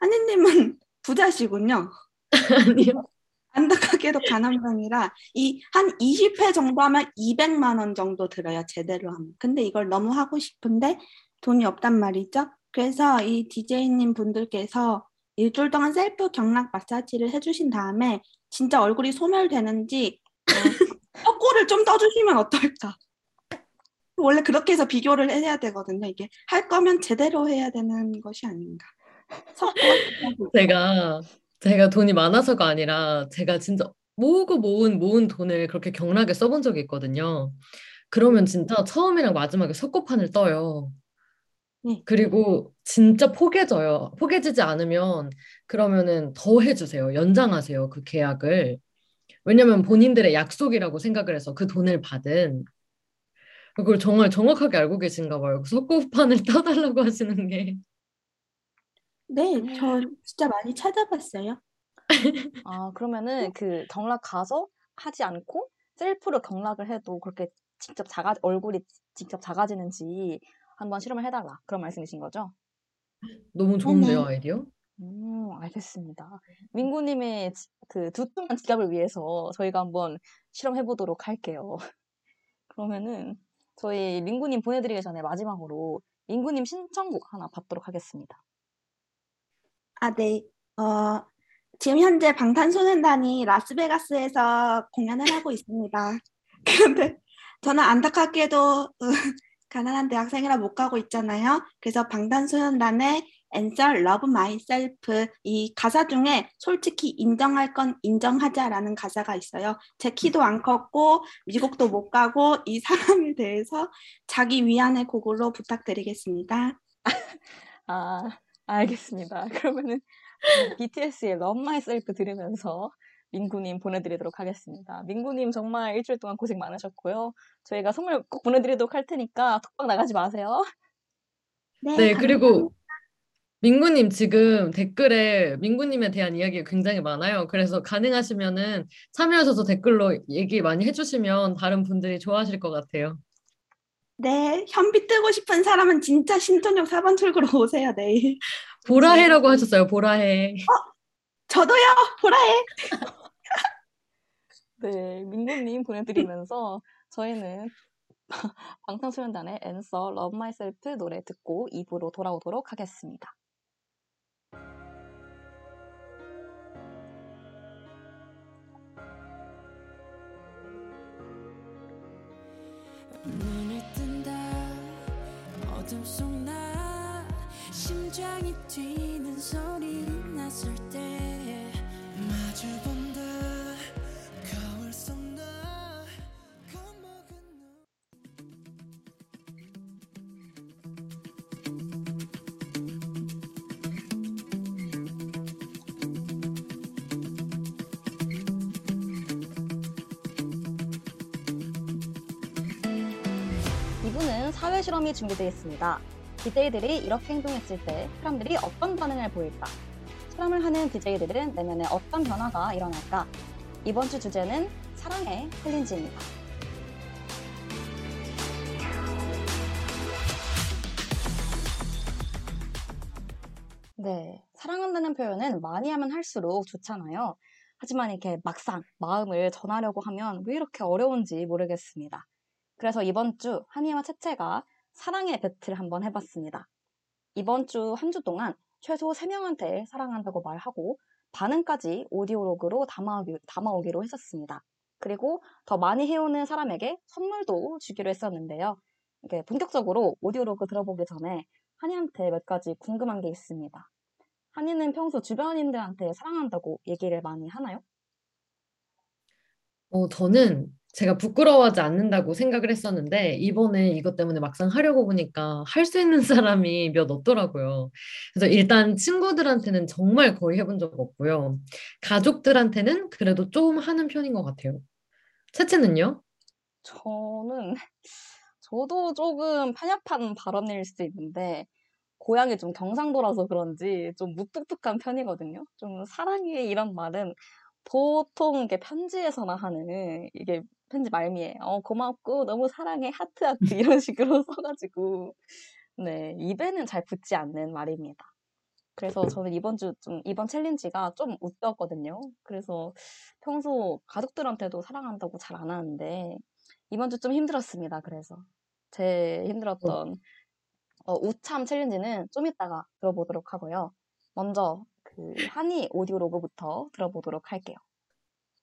한이님은 *laughs* 부자시군요. *laughs* 아니요. 안타깝게도 가난병이라 이 한 20회 정도 하면 200만 원 정도 들어요. 제대로 하면. 근데 이걸 너무 하고 싶은데 돈이 없단 말이죠. 그래서 이 DJ님 분들께서 일주일 동안 셀프 경락 마사지를 해주신 다음에 진짜 얼굴이 소멸되는지 어, *laughs* 턱골을 좀 떠주시면 어떨까? 원래 그렇게 해서 비교를 해야 되거든요. 이게 할 거면 제대로 해야 되는 것이 아닌가. 제가 제가 돈이 많아서가 아니라 제가 진짜 모으고 모은 모은 돈을 그렇게 경락에 써본 적이 있거든요. 그러면 진짜 처음이랑 마지막에 석고판을 떠요. 네. 그리고 진짜 포개져요. 포개지지 않으면 그러면은 더 해주세요. 연장하세요. 그 계약을. 왜냐면 본인들의 약속이라고 생각을 해서 그 돈을 받은 그걸 정말 정확하게 알고 계신가 봐요. 그 석고판을 *laughs* 떠달라고 하시는 게. 네, 저 진짜 많이 찾아봤어요. 아, 그러면은 그 경락 가서 하지 않고 셀프로 경락을 해도 그렇게 직접 작아, 얼굴이 직접 작아지는지 한번 실험을 해달라. 그런 말씀이신 거죠? 너무 좋은데요, 네네. 아이디어? 음, 알겠습니다. 민구님의 지- 그 두툼한 지갑을 위해서 저희가 한번 실험해 보도록 할게요. *laughs* 그러면은 저희 민구님 보내드리기 전에 마지막으로 민구님 신청곡 하나 받도록 하겠습니다. 아, 네. 어, 지금 현재 방탄소년단이 라스베가스에서 공연을 하고 있습니다. *laughs* 그런데 저는 안타깝게도 어, 가난한 대학생이라 못 가고 있잖아요. 그래서 방탄소년단의 Answer Love Myself 이 가사 중에 솔직히 인정할 건 인정하자라는 가사가 있어요. 제 키도 안 컸고 미국도 못 가고 이 사람에 대해서 자기 위안의 곡으로 부탁드리겠습니다. *laughs* 아, 알겠습니다. *laughs* 그러면은 BTS의 Love Myself 들으면서 민구님 보내드리도록 하겠습니다. 민구님 정말 일주일 동안 고생 많으셨고요. 저희가 선물 꼭 보내드리도록 할 테니까 톡방 나가지 마세요. 네, 그리고 민구님 지금 댓글에 민구님에 대한 이야기가 굉장히 많아요. 그래서 가능하시면은 참여하셔서 댓글로 얘기 많이 해주시면 다른 분들이 좋아하실 것 같아요. 네, 현비 뜨고 싶은 사람은 진짜 신촌역 4번 출구로 *laughs* 오세요, 내일. 보라해라고 하셨어요, 보라해. 저도요, 보라해. *laughs* 네, 민구님 보내드리면서 저희는 *laughs* 방탄소년단의 Answer Love Myself 노래 듣고 입으로 돌아오도록 하겠습니다. 어둠 속 나 심장이 뛰는 소리 났을 때 마주 본 실험이 준비되어 있습니다. DJ들이 이렇게 행동했을 때 사람들이 어떤 반응을 보일까? 실험을 하는 DJ들은 내면에 어떤 변화가 일어날까? 이번 주 주제는 사랑의 챌린지입니다. 네, 사랑한다는 표현은 많이 하면 할수록 좋잖아요. 하지만 이렇게 막상 마음을 전하려고 하면 왜 이렇게 어려운지 모르겠습니다. 그래서 이번 주 한이와 채채가 사랑의 배틀 한번 해봤습니다. 이번 주한주 동안 최소 3명한테 사랑한다고 말하고 반응까지 오디오록으로 담아오기, 담아오기로 했었습니다. 그리고 더 많이 해오는 사람에게 선물도 주기로 했었는데요. 이게 본격적으로 오디오로그 들어보기 전에 한이한테 몇 가지 궁금한 게 있습니다. 한이는 평소 주변인들한테 사랑한다고 얘기를 많이 하나요? 어, 저는 제가 부끄러워하지 않는다고 생각을 했었는데, 이번에 이것 때문에 막상 하려고 보니까 할 수 있는 *laughs* 사람이 몇 없더라고요. 그래서 일단 친구들한테는 정말 거의 해본 적 없고요. 가족들한테는 그래도 좀 하는 편인 것 같아요. 채채는요? 저는, *laughs* 저도 조금 편협한 발언일 수도 있는데, 고향이 좀 경상도라서 그런지 좀 무뚝뚝한 편이거든요. 좀 사랑해 이런 말은 보통 이게 편지에서나 하는 이게 편지 말미에 어 고맙고 너무 사랑해 하트 하트 이런 식으로 *laughs* 써가지고 네 입에는 잘 붙지 않는 말입니다. 그래서 저는 이번 주 좀 이번 challenge가 좀 웃겼거든요. 그래서 평소 가족들한테도 사랑한다고 잘 안 하는데 이번 주 좀 힘들었습니다. 그래서 제 힘들었던 어, 우참 challenge는 좀 이따가 들어보도록 하고요. 먼저 그 한이 오디오로그부터 들어보도록 할게요.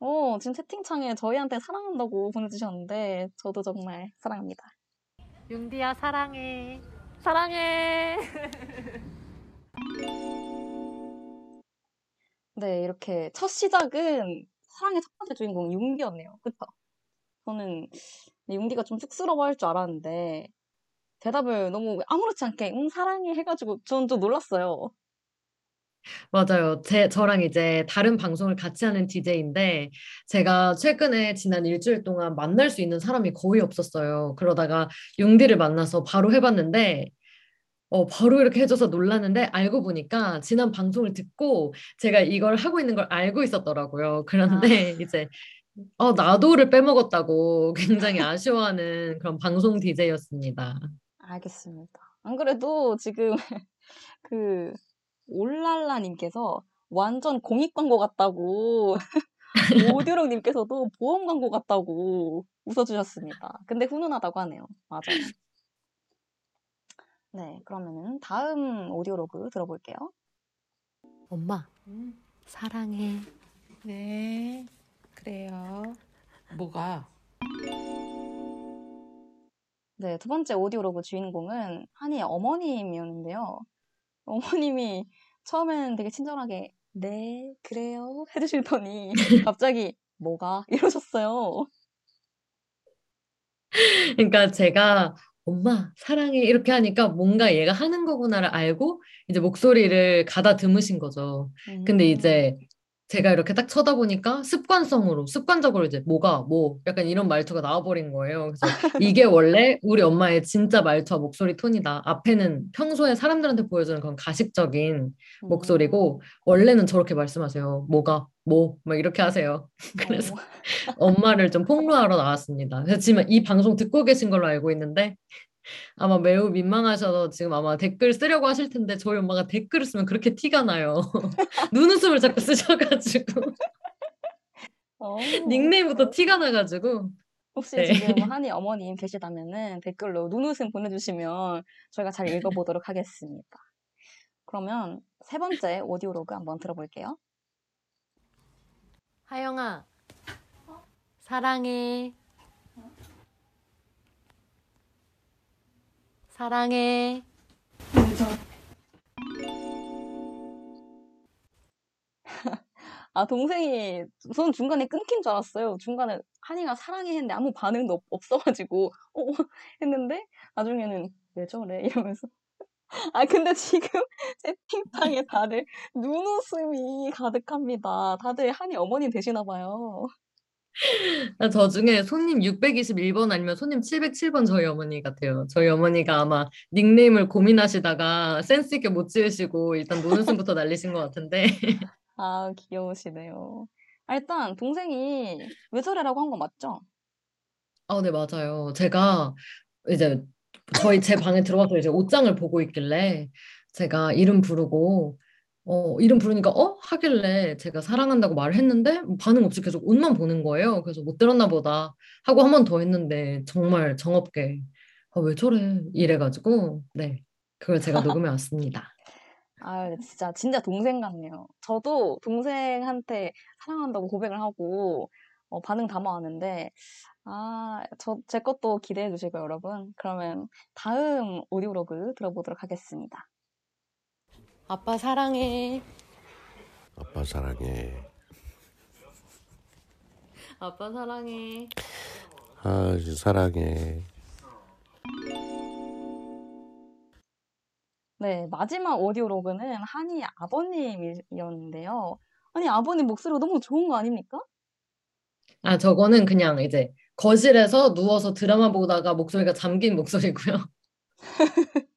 어, 지금 채팅창에 저희한테 사랑한다고 보내주셨는데 저도 정말 사랑합니다. 융디야 사랑해. 사랑해. *laughs* 네, 이렇게 첫 시작은 사랑의 첫 번째 주인공 융디였네요. 그쵸? 저는 융디가 좀 쑥스러워 할 줄 알았는데 대답을 너무 아무렇지 않게 응 사랑해 해가지고 저는 좀 놀랐어요. 맞아요. 제, 저랑 이제 다른 방송을 같이 하는 DJ인데, 제가 최근에 지난 일주일 동안 만날 수 있는 사람이 거의 없었어요. 그러다가 융디를 만나서 바로 해봤는데, 어, 바로 이렇게 해줘서 놀랐는데, 알고 보니까 지난 방송을 듣고 제가 이걸 하고 있는 걸 알고 있었더라고요. 그런데 *laughs* 이제, 어, 나도를 빼먹었다고 *laughs* 굉장히 아쉬워하는 그런 방송 DJ였습니다. 알겠습니다. 안 그래도 지금 *laughs* 그 올랄라님께서 완전 공익 광고 같다고 *laughs* 오디오롱님께서도 보험 광고 같다고 웃어주셨습니다. 근데 훈훈하다고 하네요. 맞아요. 네, 그러면은 다음 오디오로그 들어볼게요. 엄마, 사랑해. 네, 그래요. 뭐가? 네, 두 번째 오디오로그 주인공은 한이의 어머님이었는데요. 어머님이 처음에는 되게 친절하게 네, 그래요 해주시더니 *laughs* 갑자기 뭐가 이러셨어요. 그러니까 제가 엄마 사랑해 이렇게 하니까 뭔가 얘가 하는 거구나를 알고 이제 목소리를 가다듬으신 거죠. 근데 음. 이제 제가 이렇게 딱 쳐다보니까 습관성으로 습관적으로 이제 뭐가 뭐 약간 이런 말투가 나와버린 거예요. 그래서 *laughs* 이게 원래 우리 엄마의 진짜 말투와 목소리 톤이다. 앞에는 평소에 사람들한테 보여주는 그런 가식적인 목소리고 원래는 저렇게 말씀하세요. 뭐가 뭐 막 이렇게 하세요. *laughs* 그래서 어, 엄마를 좀 폭로하러 나왔습니다. 그래서 지금 이 방송 듣고 계신 걸로 알고 있는데 아마 매우 민망하셔서 지금 아마 댓글 쓰려고 하실 텐데 저희 엄마가 댓글을 쓰면 그렇게 티가 나요. *laughs* 눈웃음을 자꾸 *laughs* 쓰셔가지고 어. 닉네임부터 티가 나가지고 혹시 네. 지금 *laughs* 한이 어머님 계시다면은 댓글로 눈웃음 보내주시면 저희가 잘 읽어보도록 하겠습니다. 그러면 세 번째 오디오로그 한번 들어볼게요. 하영아, 사랑해. 사랑해. 아, 동생이, 저는 중간에 끊긴 줄 알았어요. 중간에 한이가 사랑해 했는데 아무 반응도 없, 없어가지고, 어, 했는데, 나중에는 왜 저래? 이러면서. 아, 근데 지금 *laughs* 채팅창에 다들 눈웃음이 가득합니다. 다들 한이 어머니 되시나 봐요. 아, 저 중에 손님 621번 아니면 손님 707번 저희 어머니 같아요. 저희 어머니가 아마 닉네임을 고민하시다가 센스 있게 못 지으시고 일단 눈웃음부터 날리신 것 같은데 *laughs* 아, 귀여우시네요. 아, 일단 동생이 왜 저래라고 한 거 맞죠? 아, 네, 맞아요. 제가 이제 저희 제 방에 들어가서 이제 옷장을 보고 있길래 제가 이름 부르고 어, 이름 부르니까 어? 하길래 제가 사랑한다고 말을 했는데 반응 없이 계속 옷만 보는 거예요. 그래서 못 들었나 보다 하고 한 번 더 했는데 정말 정없게 아, 왜 저래? 이래가지고 네, 그걸 제가 *laughs* 녹음해 왔습니다. 아, 진짜, 진짜 동생 같네요. 저도 동생한테 사랑한다고 고백을 하고, 어, 반응 담아왔는데, 아, 저, 제 것도 기대해 주시고요, 여러분. 그러면 다음 오디오로그 들어보도록 하겠습니다. 아빠 사랑해. 아빠 사랑해. 아빠 사랑해. 아, 사랑해. 네, 마지막 오디오 로그는 한이 아버님이었는데요. 아니, 아버님 목소리가 너무 좋은 거 아닙니까? 아, 저거는 그냥 이제 거실에서 누워서 드라마 보다가 목소리가 잠긴 목소리고요. *laughs*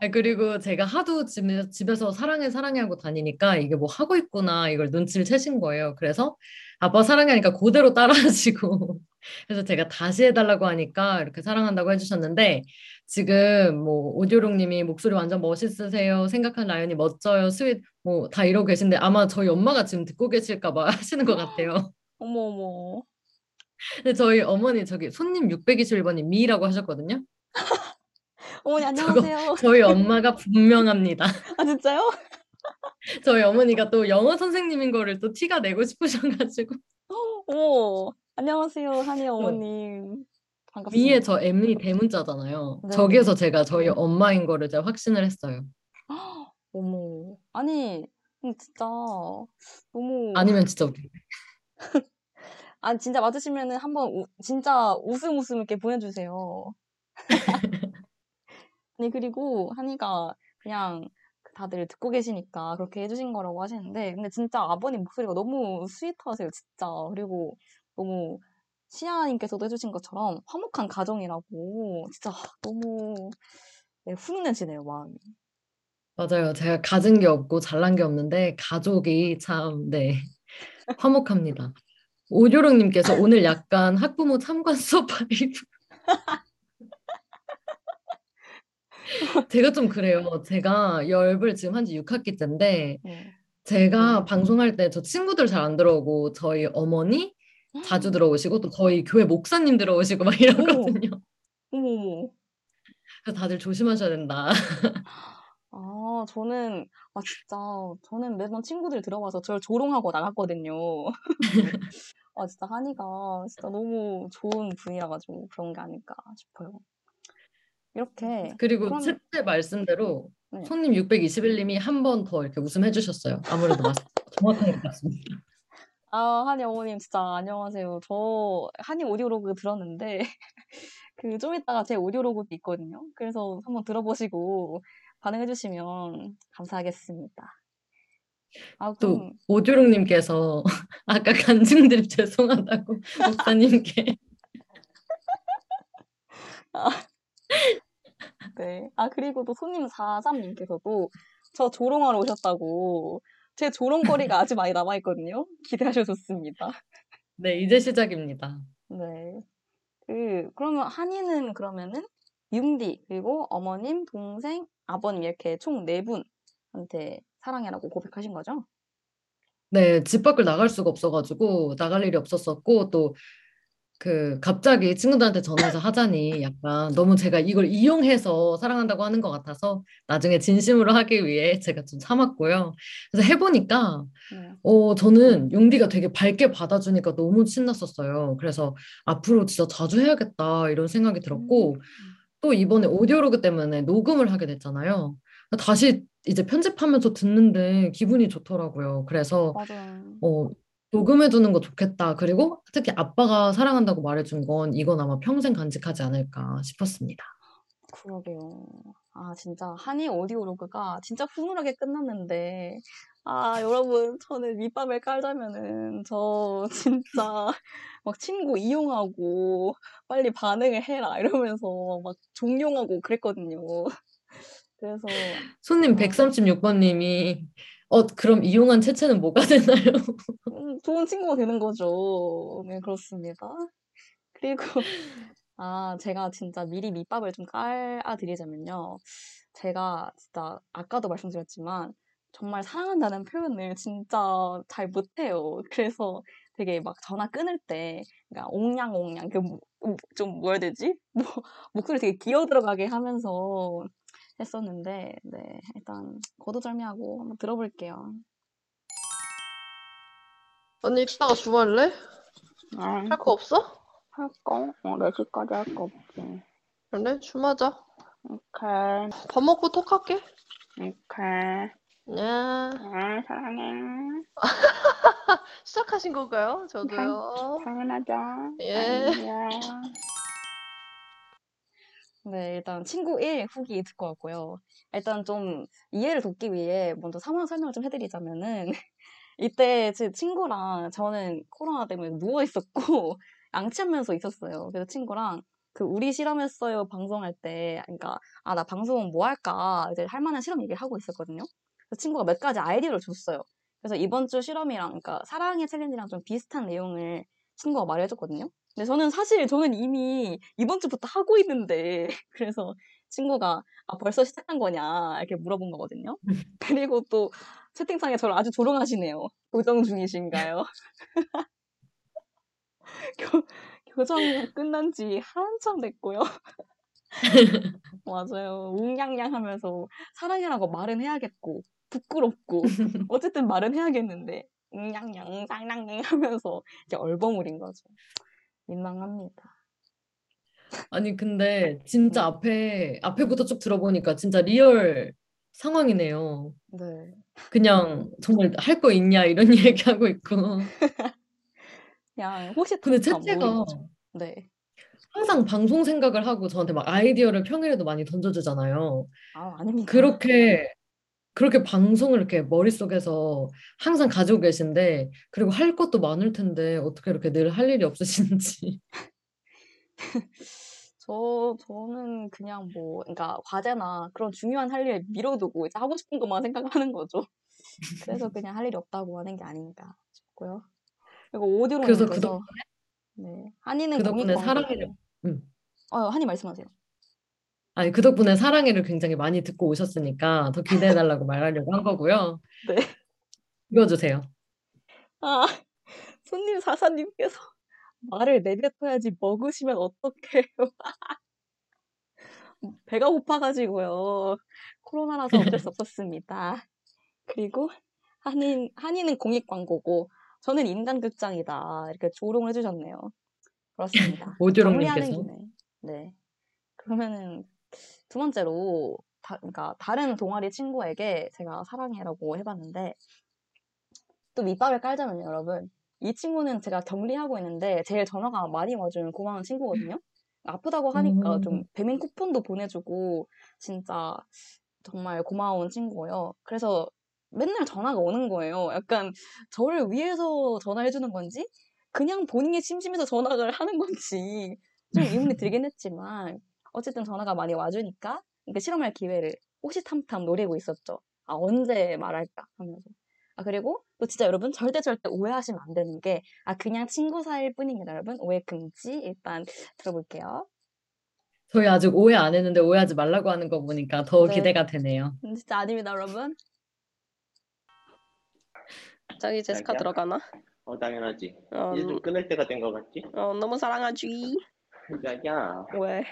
아, 그리고 제가 하도 집, 집에서 사랑해 사랑해 하고 다니니까 이게 뭐 하고 있구나 이걸 눈치를 채신 거예요. 그래서 아빠 사랑해 하니까 그대로 따라하시고 *laughs* 그래서 제가 다시 해달라고 하니까 이렇게 사랑한다고 해주셨는데 지금 뭐 오디오롱님이 목소리 완전 멋있으세요. 생각한 라연이 멋져요. sweet 뭐 다 이러고 계신데 아마 저희 엄마가 지금 듣고 계실까 봐 *laughs* 하시는 것 같아요. 어머, 어머. 근데 저희 어머니 저기 손님 621번이 미라고 하셨거든요. 어머니, 저거 안녕하세요. *laughs* 저희 엄마가 분명합니다. *laughs* 아, 진짜요? *laughs* 저희 어머니가 또 영어 선생님인 거를 또 티가 내고 싶으셔가지고 *gasps* 어머, 안녕하세요, 한이 어머님. 반갑습니다. 위에 저 M이 대문자잖아요. 네. 저기에서 제가 저희 엄마인 거를 제가 확신을 했어요. *gasps* 어머, 아니, 음, 진짜 너무 아니면 진짜 웃겨. 아니 진짜 맞으시면은 한번 우- 진짜 웃음 웃음 이렇게 보내주세요. 아니 그리고 한이가 그냥 다들 듣고 계시니까 그렇게 해주신 거라고 하시는데 근데 진짜 아버님 목소리가 너무 sweet하세요, 진짜. 그리고 너무 시아님께서도 해주신 것처럼 화목한 가정이라고 진짜 너무 네, 훈훈해지네요, 마음이. 맞아요. 제가 가진 게 없고 잘난 게 없는데 가족이 참, 네, 화목합니다. 오조롱님께서 오늘 약간 학부모 참관 수업 vibe. *laughs* 제가 좀 그래요. 제가 열불 지금 한 지 6학기째인데 네. 제가 방송할 때 저 친구들 잘 안 들어오고 저희 어머니 자주 들어오시고 또 저희 교회 목사님 들어오시고 막 이러거든요. 어머. 그래서 다들 조심하셔야 된다. 아, 저는, 아, 진짜, 저는 매번 친구들 들어와서 저를 조롱하고 나갔거든요. *laughs* 아, 진짜 한이가 진짜 너무 좋은 분이라가지고 그런 게 아닐까 싶어요. 이렇게, 그리고 그럼- 셋째 말씀대로 네. 손님 621님이 한 번 더 이렇게 웃음해 주셨어요. 아무래도 맞, *laughs* 정확한 것 같습니다. 아, 한이 어머님 진짜 안녕하세요. 저 한이 오디오로그 들었는데, *laughs* 그 좀 이따가 제 오디오로그도 있거든요. 그래서 한번 들어보시고 반응해 주시면 감사하겠습니다. 아, 또 그럼, 오주롱님께서 *laughs* 아까 간증드립 죄송하다고 목사님께 *laughs* 네. 아, 그리고 또 손님 43님께서도 저 조롱하러 오셨다고 제 조롱거리가 아주 많이 남아있거든요. 기대하셔도 좋습니다. *laughs* 네 이제 시작입니다. 네. 그, 그러면 한이는 그러면은 융디, 그리고 어머님, 동생, 아버님 이렇게 총 네 분한테 사랑해라고 고백하신 거죠? 네, 집 밖을 나갈 수가 없어가지고 나갈 일이 없었었고 또 그 갑자기 친구들한테 전화해서 하자니 약간 너무 제가 이걸 이용해서 사랑한다고 하는 것 같아서 나중에 진심으로 하기 위해 제가 좀 참았고요. 그래서 해보니까 네. 어 저는 용디가 되게 밝게 받아주니까 너무 신났었어요. 그래서 앞으로 진짜 자주 해야겠다 이런 생각이 들었고 또 이번에 오디오로그 때문에 녹음을 하게 됐잖아요. 다시 이제 편집하면서 듣는데 기분이 좋더라고요. 그래서 맞아요. 어, 녹음해두는 거 좋겠다. 그리고 특히 아빠가 사랑한다고 말해준 건 이건 아마 평생 간직하지 않을까 싶었습니다. 그러게요. 아, 진짜 한이 오디오로그가 진짜 훈훈하게 끝났는데, 아, 여러분, 저는 밑밥을 깔자면은, 저 *laughs* 진짜 막 친구 이용하고, 빨리 반응을 해라, 이러면서 막 종용하고 그랬거든요. 그래서, 손님 아. 136번님이 어, 그럼 이용한 채채는 뭐가 *laughs* 되나요? 음, 좋은 친구가 되는 거죠. 네, 그렇습니다. 그리고, 아, 제가 진짜 미리 밑밥을 좀 깔아드리자면요. 제가 진짜 아까도 말씀드렸지만, 정말 사랑한다는 표현을 진짜 잘 못해요. 그래서 되게 막 전화 끊을 때, 그러니까 옹냥옹냥, 그, 뭐- 좀 뭐라 해야 되지? 뭐, 목소리 되게 기어 들어가게 하면서, 했었는데, 네, 일단 거두절미하고 한번 들어볼게요. 언니 이따가 주말래? 아, 할 거 없어? 할 거? 어, 4시까지 할 거 없지. 그래 주마자. 오케이, 밥 먹고 톡할게. 오케이. 네. 아, 사랑해. *laughs* 시작하신 건가요? 저도요. 당연하죠. 예. 안녕. 네, 일단 친구 1 후기 듣고 왔고요. 일단 좀 이해를 돕기 위해 먼저 상황 설명을 좀 해드리자면은, *laughs* 이때 제 친구랑 저는 코로나 때문에 누워 있었고, *laughs* 양치하면서 있었어요. 그래서 친구랑 그 우리 실험했어요 방송할 때, 그러니까, 아, 나 방송 뭐 할까, 이제 할 만한 실험 얘기를 하고 있었거든요. 그래서 친구가 몇 가지 아이디어를 줬어요. 그래서 이번 주 실험이랑, 그러니까 사랑의 챌린지랑 좀 비슷한 내용을 친구가 말해줬거든요. 근데 저는 사실 저는 이미 이번 주부터 하고 있는데 *laughs* 그래서 친구가 아 벌써 시작한 거냐 이렇게 물어본 거거든요. *laughs* 그리고 또 채팅창에 저를 아주 조롱하시네요. 교정 중이신가요? *laughs* 교, 교정 끝난 지 한참 됐고요. 맞아요. 웅냥냥 하면서 사랑이라고 말은 해야겠고 부끄럽고 어쨌든 말은 해야겠는데 웅냥냥 쌍냥냥 하면서 이제 얼버무린 거죠. 민망합니다. 아니, 근데 진짜 앞에, 앞에부터 쭉 들어보니까 진짜 real 상황이네요. 네. 그냥 정말 할 거 있냐 이런 *laughs* 얘기하고 있고. 그냥 혹시 근데 다 채채가. 네. 항상 방송 생각을 하고 저한테 막 아이디어를 평일에도 많이 던져주잖아요. 아, 아닙니다. 그렇게, 그렇게 방송을 이렇게 머릿속에서 항상 가지고 계신데, 그리고 할 것도 많을 텐데, 어떻게 이렇게 늘 할 일이 없으신지. *laughs* 저, 저는 그냥 뭐, 그러니까 과제나 그런 중요한 할 일 미뤄두고 이제 하고 싶은 것만 생각하는 거죠. 그래서 그냥 할 일이 없다고 하는 게 아닌가 싶고요. 그리고 그래서 그 오디로님께서 덕분에, 네, 한이는 그 광고. 사랑해를, 음. 어, 한이 말씀하세요. 아니, 그 덕분에 사랑해를 굉장히 많이 듣고 오셨으니까 더 기대해달라고 말하려고 한 거고요. *laughs* 네. 읽어주세요. 아, 손님 사사님께서 말을 내뱉어야지 먹으시면 어떡해요. *laughs* 배가 고파가지고요. 코로나라서 어쩔 수 없었습니다. 그리고 한인, 한이는 공익 광고고 저는 인간 극장이다. 이렇게 조롱을 해주셨네요. 그렇습니다. *laughs* 오조롱님께서. 네. 그러면은 두 번째로 다, 그러니까 다른 동아리 친구에게 제가 사랑해라고 해봤는데 또 밑밥을 깔자면요, 여러분. 이 친구는 제가 격리하고 있는데 제일 전화가 많이 와주는 고마운 친구거든요. 아프다고 하니까 좀 음. 배민 쿠폰도 보내주고 진짜 정말 고마운 친구고요. 그래서 맨날 전화가 오는 거예요. 약간 저를 위해서 전화해주는 건지 그냥 본인이 심심해서 전화를 하는 건지 좀 *laughs* 의문이 들긴 했지만 어쨌든 전화가 많이 와주니까 그 실험할 기회를 호시탐탐 노리고 있었죠. 아 언제 말할까 하면서. 아 그리고 또 진짜 여러분 절대 절대 오해하시면 안 되는 게 아 그냥 친구 사이일 뿐입니다 여러분 오해 금지 일단 들어볼게요. 저희 아직 오해 안 했는데 오해하지 말라고 하는 거 보니까 더 네. 기대가 되네요. 음, 진짜 아닙니다 여러분. 저기 제스카 자기야? 들어가나? 어 당연하지. 어, 이제 좀 끊을 때가 된 것 같지? 어 너무 사랑하지. 야야 왜?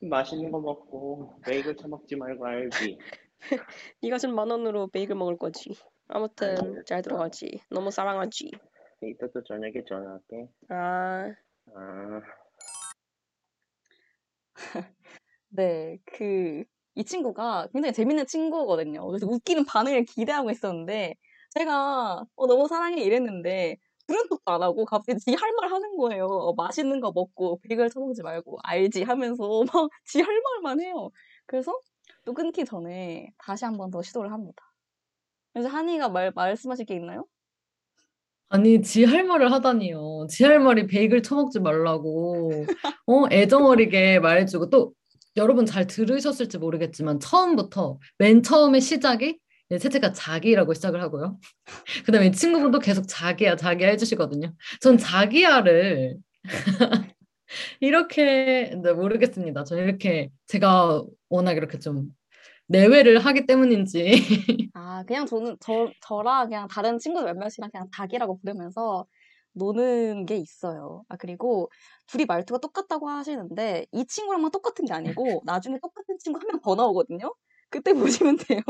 맛있는 거 먹고 베이글 처먹지 말고 알지? *laughs* 네가 준 만 원으로 베이글 먹을 거지. 아무튼 잘 들어가지. 너무 사랑하지. 이따 또 저녁에 전화할게. 아 아 *laughs* 네, 그, 이 친구가 굉장히 재밌는 친구거든요. 그래서 웃기는 반응을 기대하고 있었는데, 제가, 어, 너무 사랑해 이랬는데, 그런 것도 안 하고, 갑자기 지 할 말 하는 거예요. 어, 맛있는 거 먹고, 베이글 처먹지 말고, 알지? 하면서, *laughs* 막, 지 할 말만 해요. 그래서, 또 끊기 전에, 다시 한 번 더 시도를 합니다. 그래서 한이가 말, 말씀하실 게 있나요? 아니, 지 할 말을 하다니요. 지 할 말이 베이글 처먹지 말라고, 어, 애정 어리게 말해주고, 또, 여러분 잘 들으셨을지 모르겠지만, 처음부터, 맨 처음에 시작이, 네, 채채가 자기라고 시작을 하고요. *laughs* 그 다음에 친구분도 계속 자기야, 자기야 해주시거든요. 전 자기야를, *laughs* 이렇게, 네, 모르겠습니다. 저는 이렇게, 제가 워낙 이렇게 좀, 내외를 하기 때문인지. *laughs* 아, 그냥 저는, 저, 저랑 그냥 다른 친구들 몇몇이랑 그냥 자기라고 부르면서 노는 게 있어요. 아, 그리고 둘이 말투가 똑같다고 하시는데 이 친구랑만 똑같은 게 아니고 나중에 똑같은 친구 한 명 더 나오거든요. 그때 보시면 돼요.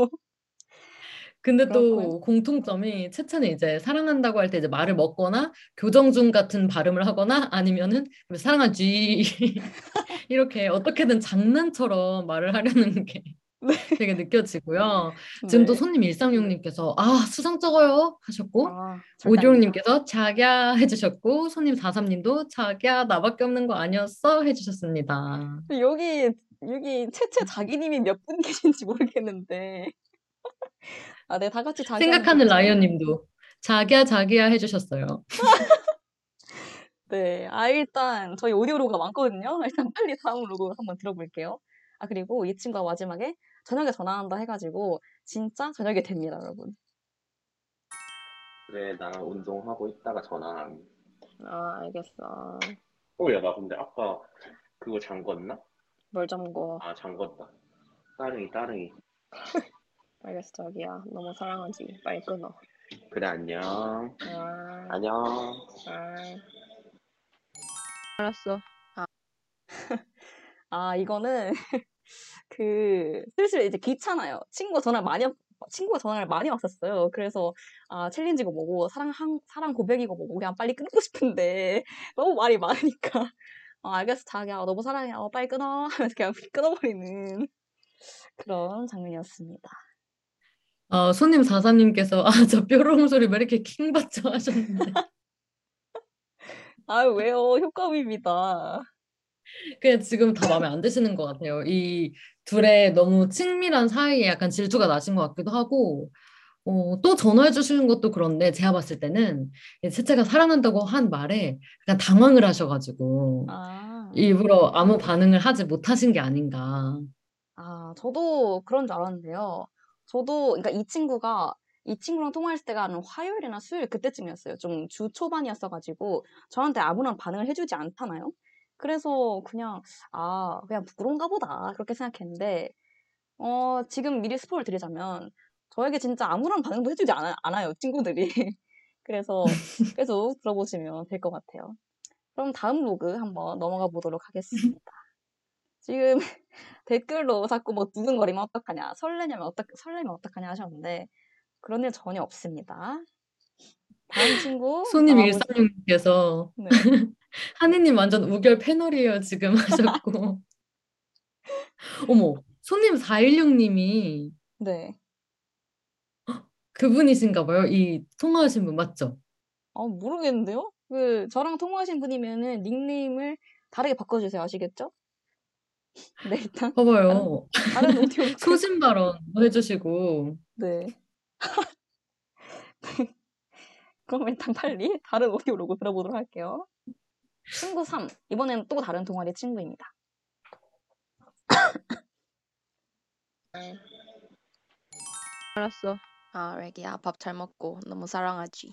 근데. 또 공통점이 채채는 이제 사랑한다고 할 때 이제 말을 먹거나 교정 중 같은 발음을 하거나 아니면은 사랑하지 *laughs* 이렇게 어떻게든 장난처럼 말을 하려는 게 되게 느껴지고요. 지금 또 네. 손님 136님께서 아 수상 적어요 하셨고 아. 오디오님께서 자기야 해주셨고 손님 43님도 자기야 나밖에 없는 거 아니었어 해주셨습니다. 여기 여기 채채 자기님이 몇 분 계신지 모르겠는데. 아, 네, 다 같이 자기 생각하는 라이언님도 자기야 자기야 해주셨어요. *laughs* 네, 아 일단 저희 audio log가 많거든요. 일단 빨리 다음 로그 한번 들어볼게요. 아 그리고 이 친구가 마지막에 저녁에 전화한다 해가지고 진짜 저녁에 됩니다, 여러분. 그래 나 운동하고 있다가 전화 아 알겠어. 어 야 나 근데 아까 그거 잠궜나? 뭘 잠궈? 아 잠궜다 따릉이 따릉이 *laughs* 알겠어, 자기야. 너무 사랑하지. 빨리 끊어. 그래 안녕 아, 안녕 아. 알았어. 아, *laughs* 이거는 *laughs* 그 슬슬 이제 귀찮아요. 친구가 전화를 많이 왔- 친구가 전화를 많이 왔었어요. 그래서 아 챌린지고 뭐고 사랑 한, 사랑 고백이고 뭐고 그냥 빨리 끊고 싶은데 *laughs* 너무 말이 많으니까 아, 알겠어 자기야 너무 사랑해 어, 빨리 끊어 하면서 그냥 끊어버리는 그런 장면이었습니다. 어, 손님 44님께서 아 저 뾰로롱 소리 왜 이렇게 킹받죠 하셨는데 *laughs* 아유 왜요 효과음입니다. 그냥 지금 다 마음에 안 드시는 것 같아요. 이 둘의 너무 친밀한 사이에 약간 질투가 나신 것 같기도 하고, 어, 또 전화해 주시는 것도 그런데 제가 봤을 때는 채채가 사랑한다고 한 말에 그냥 당황을 하셔가지고 아. 일부러 아무 반응을 하지 못하신 게 아닌가. 아, 저도 그런 줄 알았는데요. 저도, 그러니까 이 친구가, 이 친구랑 통화했을 때가 한 화요일이나 수요일 그때쯤이었어요. 좀 주 초반이었어가지고, 저한테 아무런 반응을 해주지 않잖아요. 그래서 그냥, 아, 그냥 부끄러운가 보다. 그렇게 생각했는데, 어, 지금 미리 스포를 드리자면, 저에게 진짜 아무런 반응도 해주지 않아, 않아요, 친구들이. *laughs* 그래서 계속 들어보시면 될 것 같아요. 그럼 다음 로그 한번 넘어가 보도록 하겠습니다. 지금 *laughs* 댓글로 자꾸 뭐 두근거리면 어떡하냐, 설레냐면 어떡, 설레면 어떡하냐 하셨는데, 그런 일 전혀 없습니다. 다음 친구. *laughs* 손님 나와보시- 136님께서 네. *laughs* 한이님 완전 우결 패널이에요 지금 하셨고 어머 손님 416님이 네. *gasps* 그분이신가 봐요. 이 통화하신 분 맞죠? 아, 모르겠는데요? 그, 저랑 통화하신 분이면은 닉네임을 다르게 바꿔주세요. 아시겠죠? 네, 일단. 봐봐요. 다른 *laughs* 오디오. 소신 발언도 해주시고 네. *laughs* 그럼 일단 빨리 다른 오디오 로고 들어보도록 할게요. 친구 3. 이번엔 또 다른 동아리 친구입니다. *coughs* 알았어. 아, 레기야, 밥 잘 먹고 너무 사랑하지.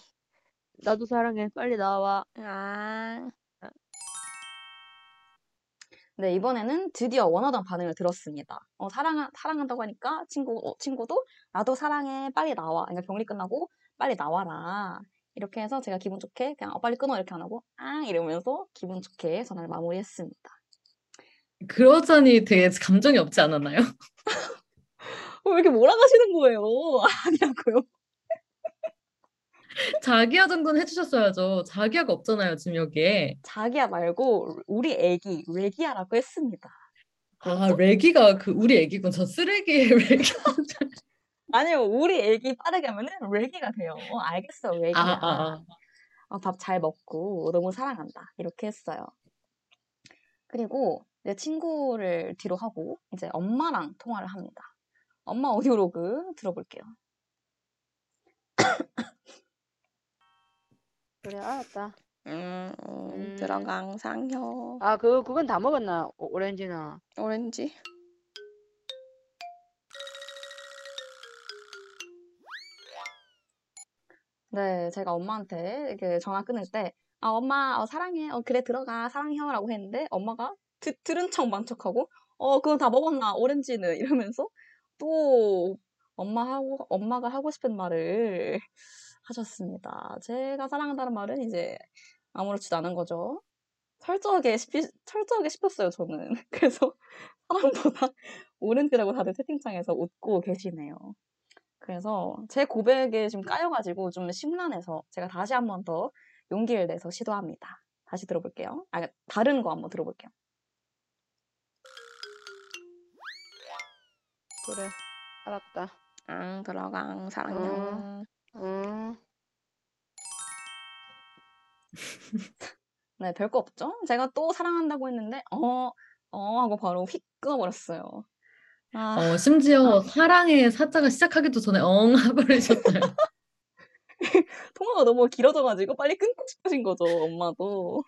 나도 사랑해. 빨리 나와. 아, 네, 이번에는 드디어 원하던 반응을 들었습니다. 어, 사랑, 사랑한다고 하니까 친구, 어, 친구도 나도 사랑해. 빨리 나와. 그러니까 격리 끝나고 빨리 나와라. 이렇게 해서 제가 기분 좋게 그냥 어, 빨리 끊어 이렇게 안 하고 아 이러면서 기분 좋게 전화를 마무리했습니다. 그러자니 되게 감정이 없지 않았나요? *laughs* 어, 왜 이렇게 몰아가시는 거예요? *laughs* 아니라고요. 자기야 정도는 해주셨어야죠. 자기야가 없잖아요 지금 여기에. 자기야 말고 우리 애기 레기야라고 했습니다. 아 레기가 그 우리 애기군. 저 쓰레기의 레기. *laughs* 아니요, 우리 애기 빠르게 하면은 레기가 돼요. 어, 알겠어, 레기야. 아, 아, 아. 밥 잘 먹고 너무 사랑한다. 이렇게 했어요. 그리고 내 친구를 뒤로 하고 이제 엄마랑 통화를 합니다. 엄마 오디오로그 들어볼게요. 그래, 알았다. 음, 음. 들어강 상혀. 아, 그, 그건 다 먹었나? 오- 오렌지나. 오렌지. 네, 제가 엄마한테 이렇게 전화 끊을 때, 아, 엄마, 어, 사랑해. 어, 그래, 들어가. 사랑해요 라고 했는데, 엄마가 드, 들은 척 만척하고, 어, 그건 다 먹었나, 오렌지는. 이러면서 또 엄마하고, 엄마가 하고 싶은 말을 하셨습니다. 제가 사랑한다는 말은 이제 아무렇지도 않은 거죠. 철저하게 씹히, 철저하게 씹혔어요, 저는. *laughs* 그래서 사랑보다 *laughs* 오렌지라고 다들 채팅창에서 웃고 계시네요. 그래서 제 고백에 좀 까여가지고 좀 심란해서 제가 다시 한 번 더 용기를 내서 시도합니다. 다시 들어볼게요. 아, 다른 거 한번 들어볼게요. 그래. 알았다. 앙, 들어강, 사랑해. 응. 응. *laughs* 네, 별거 없죠? 제가 또 사랑한다고 했는데, 어, 어, 하고 바로 휙 끊어버렸어요. 아, 어, 심지어 사랑의 사자가 시작하기도 전에 엉 해버리셨어요. *laughs* 통화가 너무 길어져가지고 빨리 끊고 싶으신 거죠, 엄마도.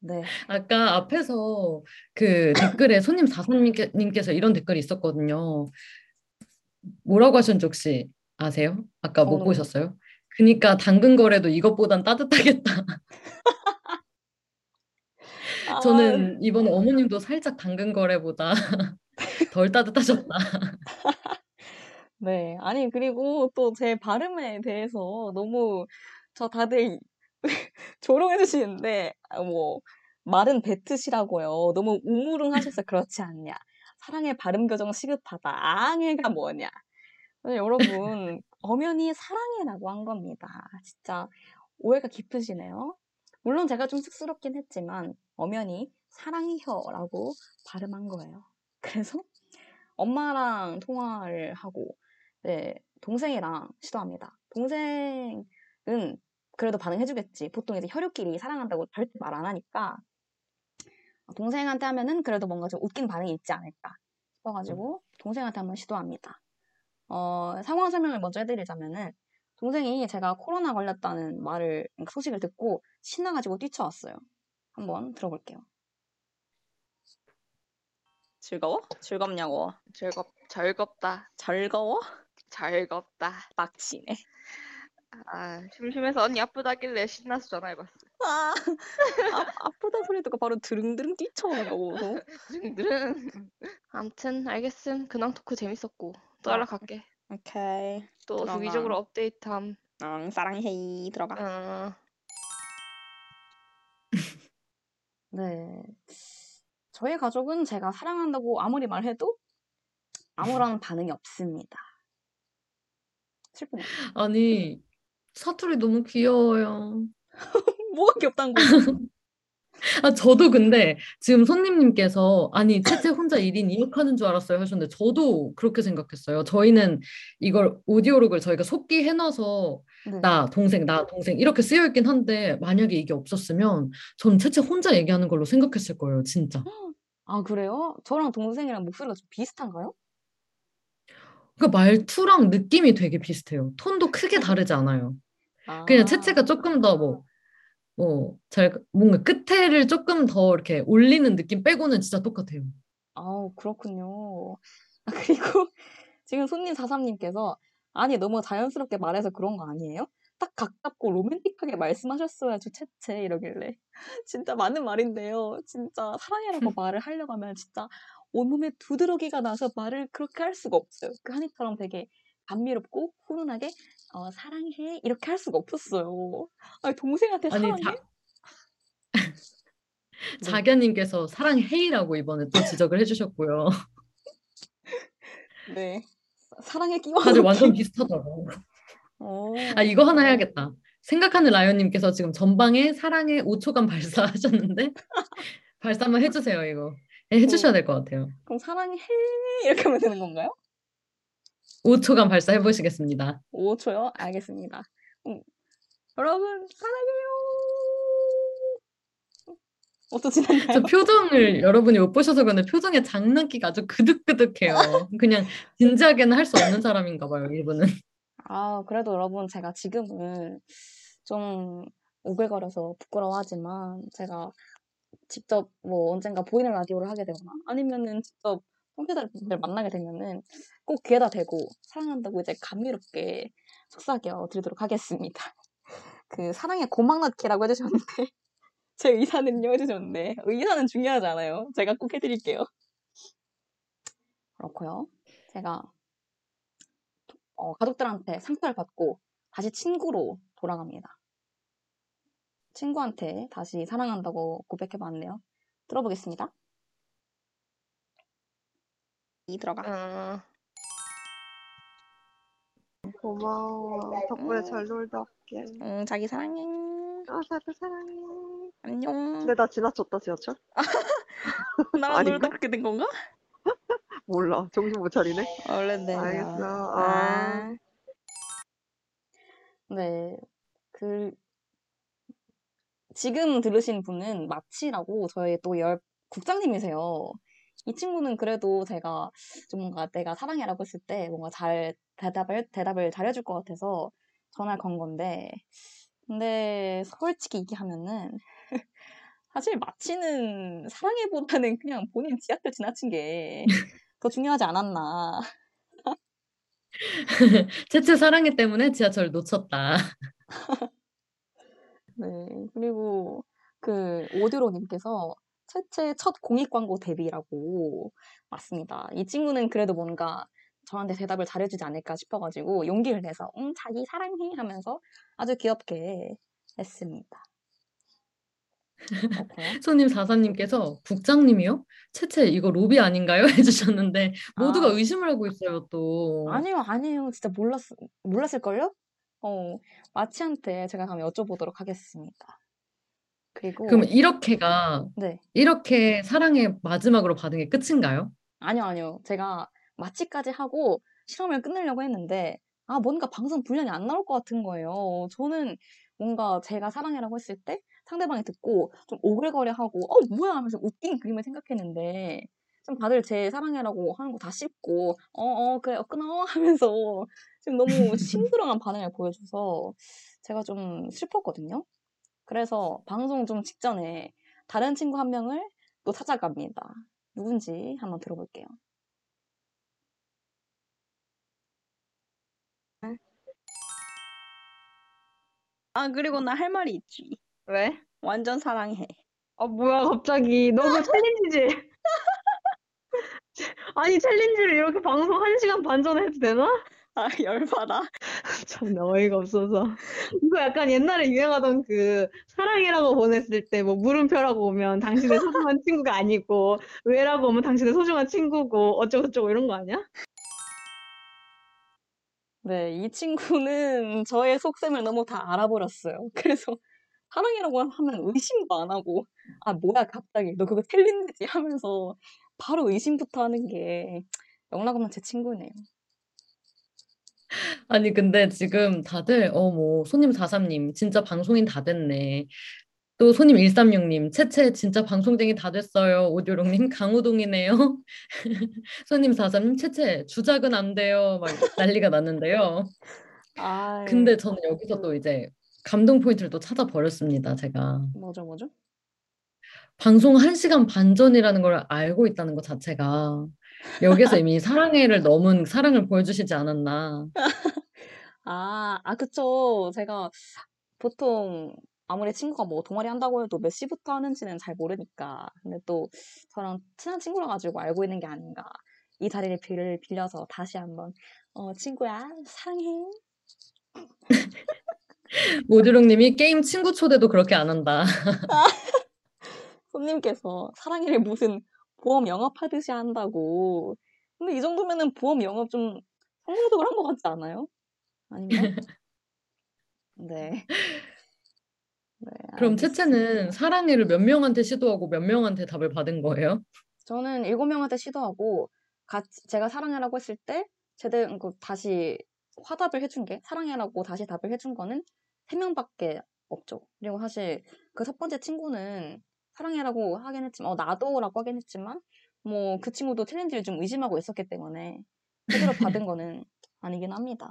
네. *laughs* 아까 앞에서 그 댓글에 손님 사사님께서 이런 댓글이 있었거든요. 뭐라고 하셨는지 혹시 아세요? 아까 못 보셨어요? 그니까 당근 거래도 이것보단 따뜻하겠다. *laughs* 아, 저는 이번에 어머님도 살짝 당근 거래보다 *laughs* 덜 따뜻하셨다. *laughs* 네. 아니, 그리고 또 제 발음에 대해서 너무 저 다들 조롱해 주시는데, 아, 뭐, 말은 뱉으시라고요. 너무 우물응하셔서 그렇지 않냐. 사랑의 발음 교정 시급하다. 앙해가 뭐냐. 근데 여러분, 엄연히 사랑해라고 한 겁니다. 진짜 오해가 깊으시네요. 물론 제가 좀 쑥스럽긴 했지만, 엄연히 사랑해요라고 발음한 거예요. *laughs* 그래서 엄마랑 통화를 하고, 네, 동생이랑 시도합니다. 동생은 그래도 반응해주겠지. 보통 이제 혈육끼리 사랑한다고 절대 말 안 하니까 동생한테 하면은 그래도 뭔가 좀 웃긴 반응이 있지 않을까 싶어가지고 동생한테 한번 시도합니다. 어, 상황 설명을 먼저 해드리자면은 동생이 제가 코로나 걸렸다는 말을 그러니까 소식을 듣고 신나가지고 뛰쳐왔어요. 한번 들어볼게요. 즐거워? 즐겁냐고? 즐겁, 즐겁다. 즐거워? 즐겁다. 빡치네. 아, 심심해서 언니 아프다길래 신나서 전화해봤어. 아, 아, 아프다 소리 듣고 바로 드릉드릉 뛰쳐오고. *laughs* 드릉드릉. 암튼 알겠음. 근황 토크 재밌었고 또 아, 연락할게. 오케이. 또 들어가. 주기적으로 업데이트함. 응, 사랑해. 들어가. 어, *laughs* 네. 저희 가족은 제가 사랑한다고 아무리 말해도 아무런 *laughs* 반응이 없습니다. 슬프네. 아니, 사투리 너무 귀여워요. *laughs* 뭐가 귀엽다는 거죠? *laughs* 아, 저도 근데 지금 손님님께서 아니, 채채 혼자 1인 2역 하는 줄 알았어요 하셨는데 저도 그렇게 생각했어요. 저희는 이걸 오디오록을 저희가 속기 해놔서 네. 나 동생, 나 동생 이렇게 쓰여 있긴 한데 만약에 이게 없었으면 전 채채 혼자 얘기하는 걸로 생각했을 거예요, 진짜. 아, 그래요? 저랑 동생이랑 목소리가 좀 비슷한가요? 그 말투랑 느낌이 되게 비슷해요. 톤도 크게 다르지 않아요. 그냥 채채가 아, 조금 더 뭐, 뭐, 잘, 뭔가 끝에를 조금 더 이렇게 올리는 느낌 빼고는 진짜 똑같아요. 아우, 그렇군요. 아, 그리고 *laughs* 지금 손님 사삼님께서 아니, 너무 자연스럽게 말해서 그런 거 아니에요? 딱 가깝고 로맨틱하게 말씀하셨어야지, 채채, 이러길래. *laughs* 진짜 맞는 말인데요. 진짜 사랑해라고 *laughs* 말을 하려고 하면 진짜 온몸에 두드러기가 나서 말을 그렇게 할 수가 없어요. 그 한이처럼 되게 감미롭고 훈훈하게 어, 사랑해 이렇게 할 수가 없었어요. 아니, 동생한테 아니, 사랑해? 자, *laughs* 네. 자기야님께서 사랑해이라고 이번에 또 지적을 해주셨고요. *laughs* 네. 사랑에 끼워서 다들 완전 비슷하다고. 오. 아, 이거 하나 해야겠다. 생각하는 라이언님께서 지금 전방에 사랑의 5초간 발사하셨는데 *laughs* 발사 한번 해주세요, 이거. 네, 해주셔야 될 것 같아요. 그럼 사랑해 이렇게 하면 되는 건가요? 5초간 발사 해 보시겠습니다. 5초요? 알겠습니다. 음, 여러분 사랑해요. 어떠시나요? 저 표정을 여러분이 못 보셔서 그런데 표정에 장난기가 아주 그득그득해요. 그냥 진지하게는 할 수 없는 사람인가 봐요, 이분은. 아, 그래도 여러분 제가 지금은 좀 오글거려서 부끄러워하지만 제가 직접 뭐 언젠가 보이는 라디오를 하게 되거나 아니면은 직접 청취자분들 만나게 되면은 꼭 귀에다 대고 사랑한다고 이제 감미롭게 속삭여 드리도록 하겠습니다. *laughs* 그 사랑의 고막 넣기라고 해주셨는데 *laughs* 제 의사는요 해주셨는데 의사는 중요하지 않아요. 제가 꼭 해드릴게요. 그렇고요. 제가 어, 가족들한테 상처를 받고 다시 친구로 돌아갑니다. 친구한테 다시 사랑한다고 고백해봤는데요. 들어보겠습니다. 이 들어가. 어, 고마워. 덕분에 잘 놀다 올게. 응, 자기 사랑해. 아, 다들 사랑해. 안녕. 근데 나 지나쳤다, 지하철? *laughs* 나랑 아닌가? 놀다 그렇게 된 건가? *laughs* 몰라. 정신 못 차리네. 원래 네. 알겠어. 아. 아. 네, 그 지금 들으신 분은 마치라고 저희 또 열 국장님이세요. 이 친구는 그래도 제가 좀 뭔가 내가 사랑해라고 했을 때 뭔가 잘 대답을 대답을 잘해줄 것 같아서 전화를 건 건데, 근데 솔직히 얘기하면은 *laughs* 사실 마치는 사랑해보다는 그냥 본인 지하철 지나친 게 더 중요하지 않았나. *laughs* 채채 사랑해 때문에 지하철 놓쳤다. *laughs* 네, 그리고 그 오드로님께서 채채 첫 공익 광고 데뷔라고 맞습니다. 이 친구는 그래도 뭔가 저한테 대답을 잘해주지 않을까 싶어가지고 용기를 내서 응 자기 사랑해 하면서 아주 귀엽게 했습니다. *laughs* 손님 사사님께서 국장님이요? 채채 이거 로비 아닌가요? *laughs* 해주셨는데 모두가 아. 의심을 하고 있어요 또. 아니요, 아니에요. 진짜 몰랐 몰랐을걸요? 어, 마치한테 제가 한번 여쭤보도록 하겠습니다. 그리고 그럼 이렇게가 네. 이렇게 사랑의 마지막으로 받은 게 끝인가요? 아니요, 아니요. 제가 마치까지 하고 실험을 끝내려고 했는데, 아, 뭔가 방송 분량이 안 나올 것 같은 거예요. 저는 뭔가 제가 사랑해라고 했을 때 상대방이 듣고 좀 오글거려 하고, 어, 뭐야 하면서 웃긴 그림을 생각했는데, 좀 다들 제 사랑해라고 하는 거 다 씹고, 어, 어, 그래, 어, 끊어 하면서 지금 너무 *laughs* 심드렁한 반응을 보여줘서 제가 좀 슬펐거든요. 그래서 방송 좀 직전에 다른 친구 한 명을 또 찾아갑니다. 누군지 한번 들어볼게요. 아, 그리고 나 할 말이 있지. 왜? 완전 사랑해. 아, 뭐야, 갑자기. 너 그 챌린지지? *laughs* 아니, 챌린지를 이렇게 방송 1시간 반 전에 해도 되나? 아, 열받아. 참 어이가 없어서. 이거 약간 옛날에 유행하던 그 사랑이라고 보냈을 때 뭐 물음표라고 오면 당신의 *laughs* 소중한 친구가 아니고 왜라고 오면 당신의 소중한 친구고 어쩌고저쩌고 이런 거 아니야? 네, 이 친구는 저의 속셈을 너무 다 알아버렸어요. 그래서 사랑이라고 하면 의심도 안 하고, 아, 뭐야, 갑자기. 너 그거 챌린지지? 하면서 바로 의심부터 하는 게 영락 없는 제 친구네요. 아니 근데 지금 다들 어 뭐 손님 43님 진짜 방송인 다 됐네. 또 손님 136님 채채 진짜 방송쟁이 다 됐어요. 오디오롱님 *laughs* 강호동이네요. *laughs* 손님 43님 채채 주작은 안 돼요. 막 난리가 났는데요. 아, 근데 저는 여기서 또 이제 감동 포인트를 또 찾아버렸습니다. 제가 뭐죠, 뭐죠? 방송 1시간 반 전이라는 걸 알고 있다는 것 자체가 여기서 이미 사랑해를 넘은 사랑을 보여주시지 않았나. 아, 아, 그쵸. 제가 보통 아무리 친구가 뭐 동아리 한다고 해도 몇 시부터 하는지는 잘 모르니까. 근데 또 저랑 친한 친구라 가지고 알고 있는 게 아닌가. 이 자리를 빌, 빌려서 다시 한번, 어, 친구야, 사랑해. *laughs* 오드롱님이 게임 친구 초대도 그렇게 안 한다. *laughs* 손님께서 사랑해를 무슨 보험 영업하듯이 한다고. 근데 이 정도면은 보험 영업 좀 성공적으로 한 것 같지 않아요? 아닌가? 네. 네, 그럼. 채채는 사랑해를 몇 명한테 시도하고 몇 명한테 답을 받은 거예요? 저는 일곱 명한테 시도하고 같이 제가 사랑해라고 했을 때 제대로 그 다시 화답을 해준 게 사랑해라고 다시 답을 해준 거는 세 명밖에 없죠. 그리고 사실 그 첫 번째 친구는 사랑해라고 하긴 했지만 어 나도라고 하긴 했지만 뭐 그 친구도 챌린지를 좀 의심하고 있었기 때문에 제대로 받은 *laughs* 거는 아니긴 합니다.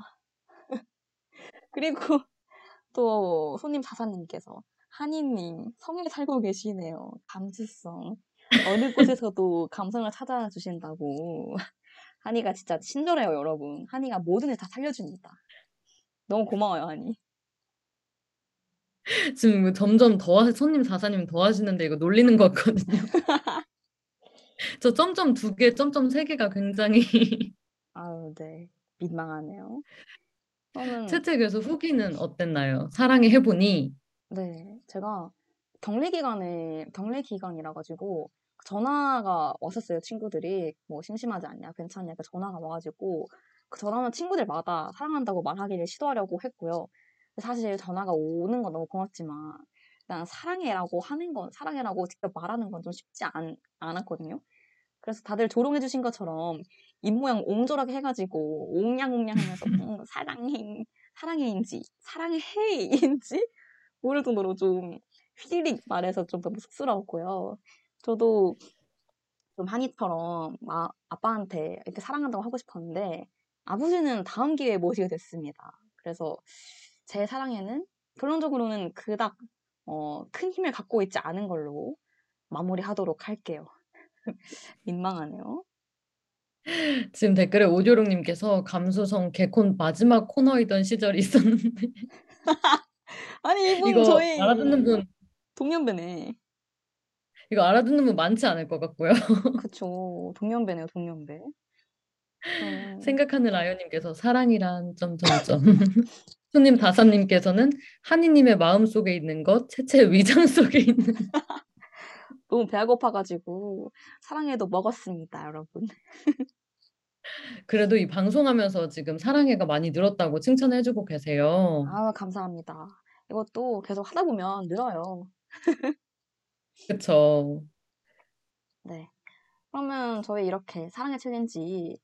*laughs* 그리고 또 손님 사사님께서 한이님 성에 살고 계시네요. 감수성. 어느 곳에서도 감성을 찾아주신다고. 한이가 진짜 친절해요, 여러분. 한이가 모든 일다 살려줍니다. 너무 고마워요, 한이. *laughs* 지금 뭐 점점 더 하- 손님 사사님 더 하시는데 이거 놀리는 것 같거든요. *laughs* 저 점점 두 개, 점점 세 개가 굉장히 *laughs* 아유, 네. 민망하네요. 저는 교수 후기는 어땠나요? 사랑해 해보니 네, 제가 격리 기간에 격리 기간이라 가지고 전화가 왔었어요, 친구들이. 뭐 심심하지 않냐, 괜찮냐, 그 전화가 와가지고 그 전화는 친구들마다 사랑한다고 말하기를 시도하려고 했고요. 사실 전화가 오는 건 너무 고맙지만 일단 사랑해라고 하는 건 사랑해라고 직접 말하는 건 좀 쉽지 않, 않았거든요. 그래서 다들 조롱해 주신 것처럼 입모양 옹졸하게 해가지고 옹냥옹냥 하면서 *laughs* 음, 사랑해 사랑해인지 사랑해인지 모를 정도로 좀 휘리릭 말해서 좀 너무 쑥스러웠고요. 저도 좀 한이처럼 마- 아빠한테 이렇게 사랑한다고 하고 싶었는데 아버지는 다음 기회에 모시게 됐습니다. 그래서 제 사랑에는 결론적으로는 그닥 어, 큰 힘을 갖고 있지 않은 걸로 마무리하도록 할게요. *laughs* 민망하네요. 지금 댓글에 오조롱님께서 감수성 개콘 마지막 코너이던 시절이 있었는데 *laughs* 아니 이분 저희 알아듣는 분 동년배네. 이거 알아듣는 분 많지 않을 것 같고요. *laughs* 그쵸. 동년배네요, 동년배. 저는 생각하는 라이언님께서 사랑이란 점점점 손님 다사님께서는 한이님의 마음 속에 있는 것 채채 위장 속에 있는 *laughs* 너무 배가 고파가지고 사랑해도 먹었습니다, 여러분. *laughs* 그래도 이 방송하면서 지금 사랑해가 많이 늘었다고 칭찬해주고 계세요. 아, 감사합니다. 이것도 계속 하다 보면 늘어요. *laughs* 그쵸. 네. 그러면 저희 이렇게 사랑의 챌린지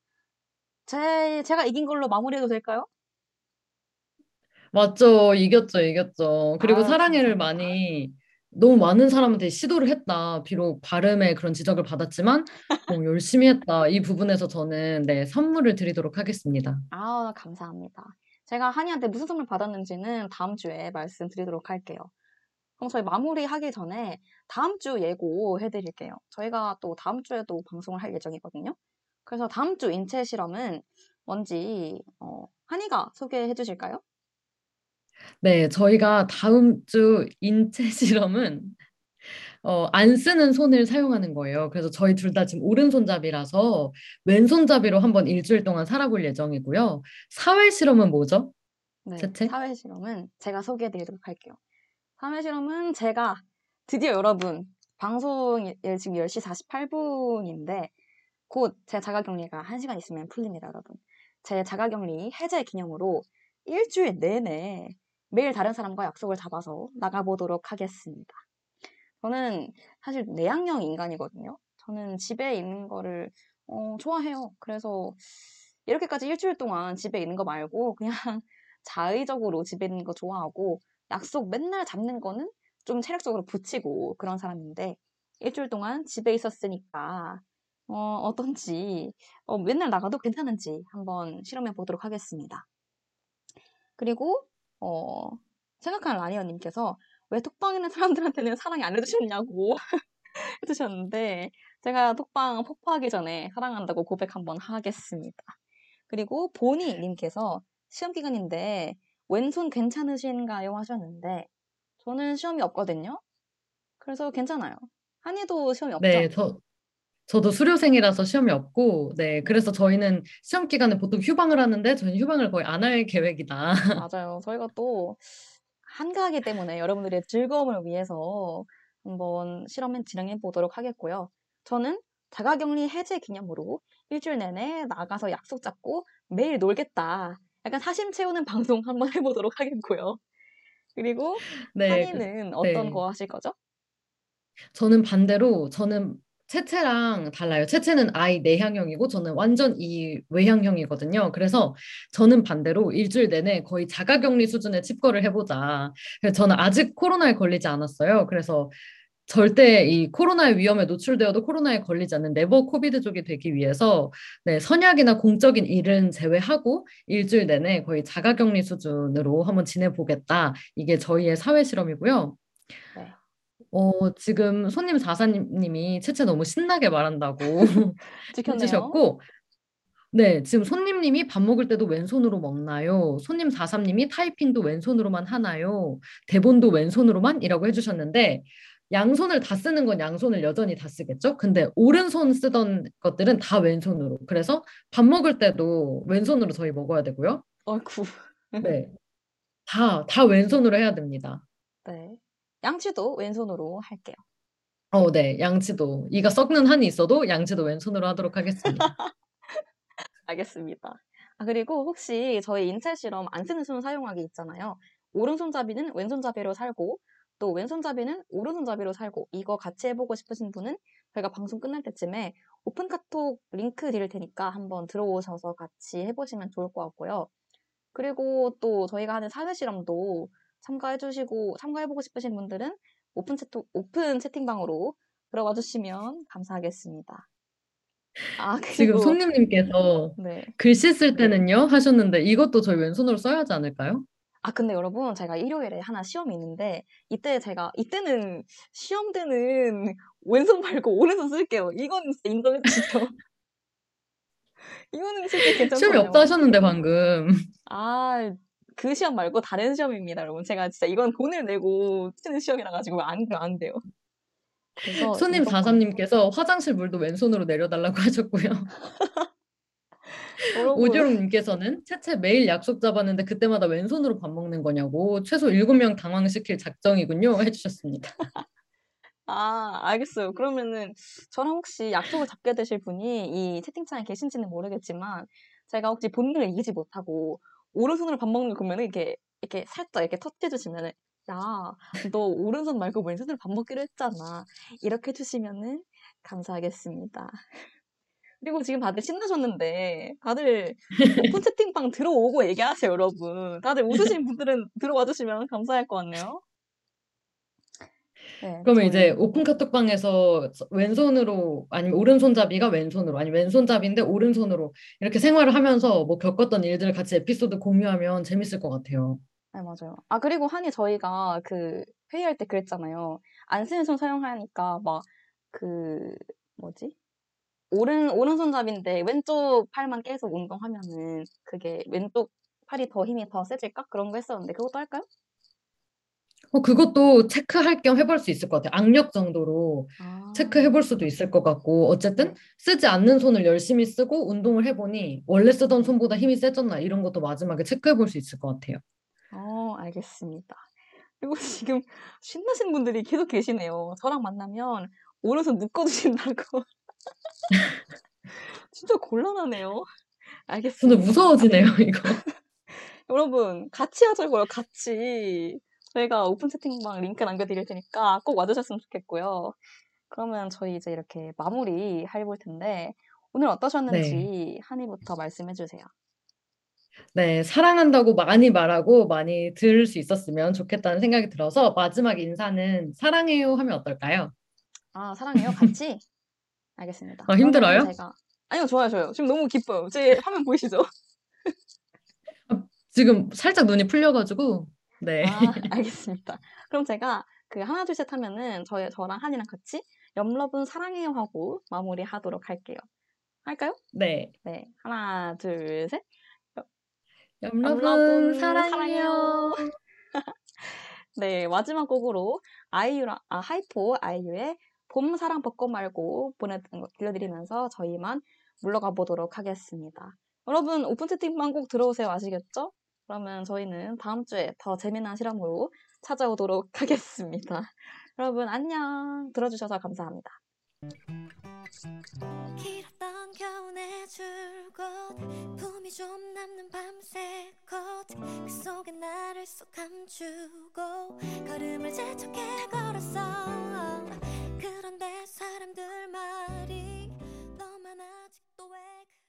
제, 제가 이긴 걸로 마무리해도 될까요? 맞죠. 이겼죠, 이겼죠. 그리고 아, 사랑해를. 많이 너무 많은 사람한테 시도를 했다. 비록 발음에 그런 지적을 받았지만 *laughs* 어, 열심히 했다. 이 부분에서 저는 네, 선물을 드리도록 하겠습니다. 아, 감사합니다. 제가 한이한테 무슨 선물 받았는지는 다음 주에 말씀드리도록 할게요. 그럼 저희 마무리하기 전에 다음 주 예고 해드릴게요. 저희가 또 다음 주에도 방송을 할 예정이거든요. 그래서 다음 주 인체 실험은 뭔지 어, 한이가 소개해 주실까요? 네, 저희가 다음 주 인체 *laughs* 실험은 어, 안 쓰는 손을 사용하는 거예요. 그래서 저희 둘 다 지금 오른손잡이라서 왼손잡이로 한번 일주일 동안 살아볼 예정이고요. 사회 실험은 뭐죠? 네, 채채? 사회 실험은 제가 소개해 드리도록 할게요. 사회 실험은 제가 드디어 여러분 방송이 지금 10시 48분인데 곧 제 자가격리가 1시간 있으면 풀립니다, 여러분. 제 자가격리 해제 기념으로 일주일 내내 매일 다른 사람과 약속을 잡아서 나가보도록 하겠습니다. 저는 사실 내향형 인간이거든요. 저는 집에 있는 거를 어, 좋아해요. 그래서 이렇게까지 일주일 동안 집에 있는 거 말고 그냥 *laughs* 자의적으로 집에 있는 거 좋아하고 약속 맨날 잡는 거는 좀 체력적으로 붙이고 그런 사람인데 일주일 동안 집에 있었으니까 어, 어떤지 어, 맨날 나가도 괜찮은지 한번 실험해 보도록 하겠습니다. 그리고 어, 생각하는 라니어님께서 왜 톡방 있는 사람들한테는 사랑이 안 해주셨냐고 *laughs* 해주셨는데 제가 톡방 폭파하기 전에 사랑한다고 고백 한번 하겠습니다. 그리고 보니님께서 시험 기간인데 왼손 괜찮으신가요 하셨는데 저는 시험이 없거든요. 그래서 괜찮아요. 한이도 시험이 없죠? 네, 저, 저도 수료생이라서 시험이 없고, 네, 그래서 저희는 시험 기간에 보통 휴방을 하는데 저희는 휴방을 거의 안 할 계획이다. 맞아요. 저희가 또 한가하기 때문에 여러분들의 즐거움을 위해서 한번 실험을 진행해 보도록 하겠고요. 저는 자가격리 해제 기념으로 일주일 내내 나가서 약속 잡고 매일 놀겠다. 약간 사심 채우는 *laughs* 방송 한번 해보도록 하겠고요. 그리고 네, 그- 한이는 어떤 네. 거 하실 거죠? 저는 반대로 저는 채채랑 달라요. 채채는 I 내향형이고 저는 완전 이 외향형이거든요. 그래서 저는 반대로 일주일 내내 거의 자가격리 수준의 칩거를 해보자. 그래서 저는 아직 코로나에 걸리지 않았어요. 그래서 절대 이 코로나의 위험에 노출되어도 코로나에 걸리지 않는 네버 코비드족이 되기 위해서 네, 선약이나 공적인 일은 제외하고 일주일 내내 거의 자가격리 수준으로 한번 지내보겠다. 이게 저희의 사회 실험이고요. 네. 어, 지금 손님 사사님이 채채 너무 신나게 말한다고. *laughs* *laughs* 해주셨고, 네, 지금 손님님이 밥 먹을 때도 왼손으로 먹나요? 손님 사삼님이 타이핑도 왼손으로만 하나요? 대본도 왼손으로만? 이라고 해주셨는데, 양손을 다 쓰는 건 양손을 여전히 다 쓰겠죠? 근데 오른손 쓰던 것들은 다 왼손으로. 그래서 밥 먹을 때도 왼손으로 저희 먹어야 되고요. 어이구. 네. 다, 다 왼손으로 해야 됩니다. 네. 양치도 왼손으로 할게요. 어, 네, 양치도. 이가 썩는 한이 있어도 양치도 왼손으로 하도록 하겠습니다. *laughs* 알겠습니다. 아, 그리고 혹시 저희 인체 실험 안 쓰는 손 사용하기 있잖아요. 오른손잡이는 왼손잡이로 살고, 또 왼손잡이는 오른손잡이로 살고, 이거 같이 해보고 싶으신 분은 저희가 방송 끝날 때쯤에 오픈 카톡 링크 드릴 테니까 한번 들어오셔서 같이 해보시면 좋을 것 같고요. 그리고 또 저희가 하는 사회 실험도 참가해주시고, 참가해보고 싶으신 분들은 오픈 채팅, 오픈 채팅방으로 들어와 주시면 감사하겠습니다. 아, *laughs* 지금 그리고, 손님님께서 네. 글씨 쓸 때는요 하셨는데 이것도 저희 왼손으로 써야 하지 않을까요? 아, 근데 여러분, 제가 일요일에 하나 시험이 있는데, 이때 제가, 이때는 시험 때는 *laughs* 왼손 말고 오른손 쓸게요. 이건 진짜 인정해 주시죠. 이거는 진짜 *laughs* 시험이 없다. 하셨는데 방금. 아, 그 시험 말고 다른 시험입니다, 여러분. 제가 진짜 이건 돈을 내고 치는 시험이라 가지고 안 안 돼요. 그래서 손님 사삼님께서 화장실 물도 왼손으로 내려달라고 *laughs* 하셨고요. 여러분, 오디롱님께서는 채채 매일 약속 잡았는데 그때마다 왼손으로 밥 먹는 거냐고 최소 7명 당황시킬 작정이군요 해주셨습니다. *laughs* 아, 알겠어요. 그러면은 저랑 혹시 약속을 잡게 되실 분이 이 채팅창에 계신지는 모르겠지만 제가 혹시 본능을 이기지 못하고 오른손으로 밥 먹는 거 보면은 이렇게 이렇게 살짝 이렇게 터치해 주시면은 야, 너 오른손 말고 왼손으로 밥 먹기로 했잖아. 이렇게 해주시면은 감사하겠습니다. *laughs* 그리고 지금 다들 신나셨는데 다들 오픈 채팅방 들어오고 얘기하세요, 여러분. 다들 웃으신 분들은 들어와 주시면 감사할 것 같네요. 네, 그러면 이제 저희 오픈 카톡방에서 왼손으로 아니면 오른손잡이가 왼손으로 아니면 왼손잡이인데 오른손으로 이렇게 생활을 하면서 뭐 겪었던 일들을 같이 에피소드 공유하면 재밌을 것 같아요. 네, 맞아요. 아, 그리고 한이 저희가 그 회의할 때 그랬잖아요. 안 쓰는 손 사용하니까 막 그 뭐지? 오른 오른손잡이인데 왼쪽 팔만 계속 운동하면은 그게 왼쪽 팔이 더 힘이 더 세질까? 그런 거 했었는데 그것도 할까요? 어, 그것도 체크할 겸 해볼 수 있을 것 같아요. 악력 정도로 아, 체크해볼 수도 있을 것 같고 어쨌든 쓰지 않는 손을 열심히 쓰고 운동을 해보니 원래 쓰던 손보다 힘이 세졌나 이런 것도 마지막에 체크해볼 수 있을 것 같아요. 어, 알겠습니다. 그리고 *laughs* 지금 신나신 분들이 계속 계시네요. 저랑 만나면 오른손 묶어주신다고. *laughs* 진짜 곤란하네요. 알겠습니다. 무서워지네요, 이거. *laughs* 여러분, 같이 하자고요, 같이. 저희가 오픈 채팅방 링크 남겨드릴 테니까 꼭 와주셨으면 좋겠고요. 그러면 저희 이제 이렇게 마무리 해볼 텐데, 오늘 네. 어떠셨는지 한이부터 말씀해 주세요. 네, 사랑한다고 많이 말하고 많이 들을 수 있었으면 좋겠다는 생각이 들어서 마지막 인사는 사랑해요 하면 어떨까요? 아, 사랑해요, 같이? *laughs* 알겠습니다. 아, 힘들어요? 제가, 아니요, 좋아요, 좋아요. 지금 너무 기뻐요. 제 화면 보이시죠? *laughs* 지금 살짝 눈이 풀려가지고, 네. 아, *laughs* 알겠습니다. 그럼 제가 그 하나, 둘, 셋 하면은 저희, 저랑 한이랑 같이 염러분 사랑해요 하고 마무리 하도록 할게요. 할까요? 네. 네. 하나, 둘, 셋. 염러분 염러분 사랑해요. *laughs* 네, 마지막 곡으로 아이유랑, 아, 하이포 아이유의 봄 사랑 벚꽃 말고 보내, 들려드리면서 저희만 물러가 보도록 하겠습니다. 여러분, 오픈 채팅방 꼭 들어오세요. 아시겠죠? 그러면 저희는 다음 주에 더 재미난 실험으로 찾아오도록 *laughs* 하겠습니다. 여러분 안녕 들어주셔서 감사합니다. 길었던 겨운의 줄곧 품이 좀 남는 밤새 컷그 속에 나를 쏙 감추고 걸음을 재촉해 걸었어 그런데 사람들 말이 너만 아직도 왜 그-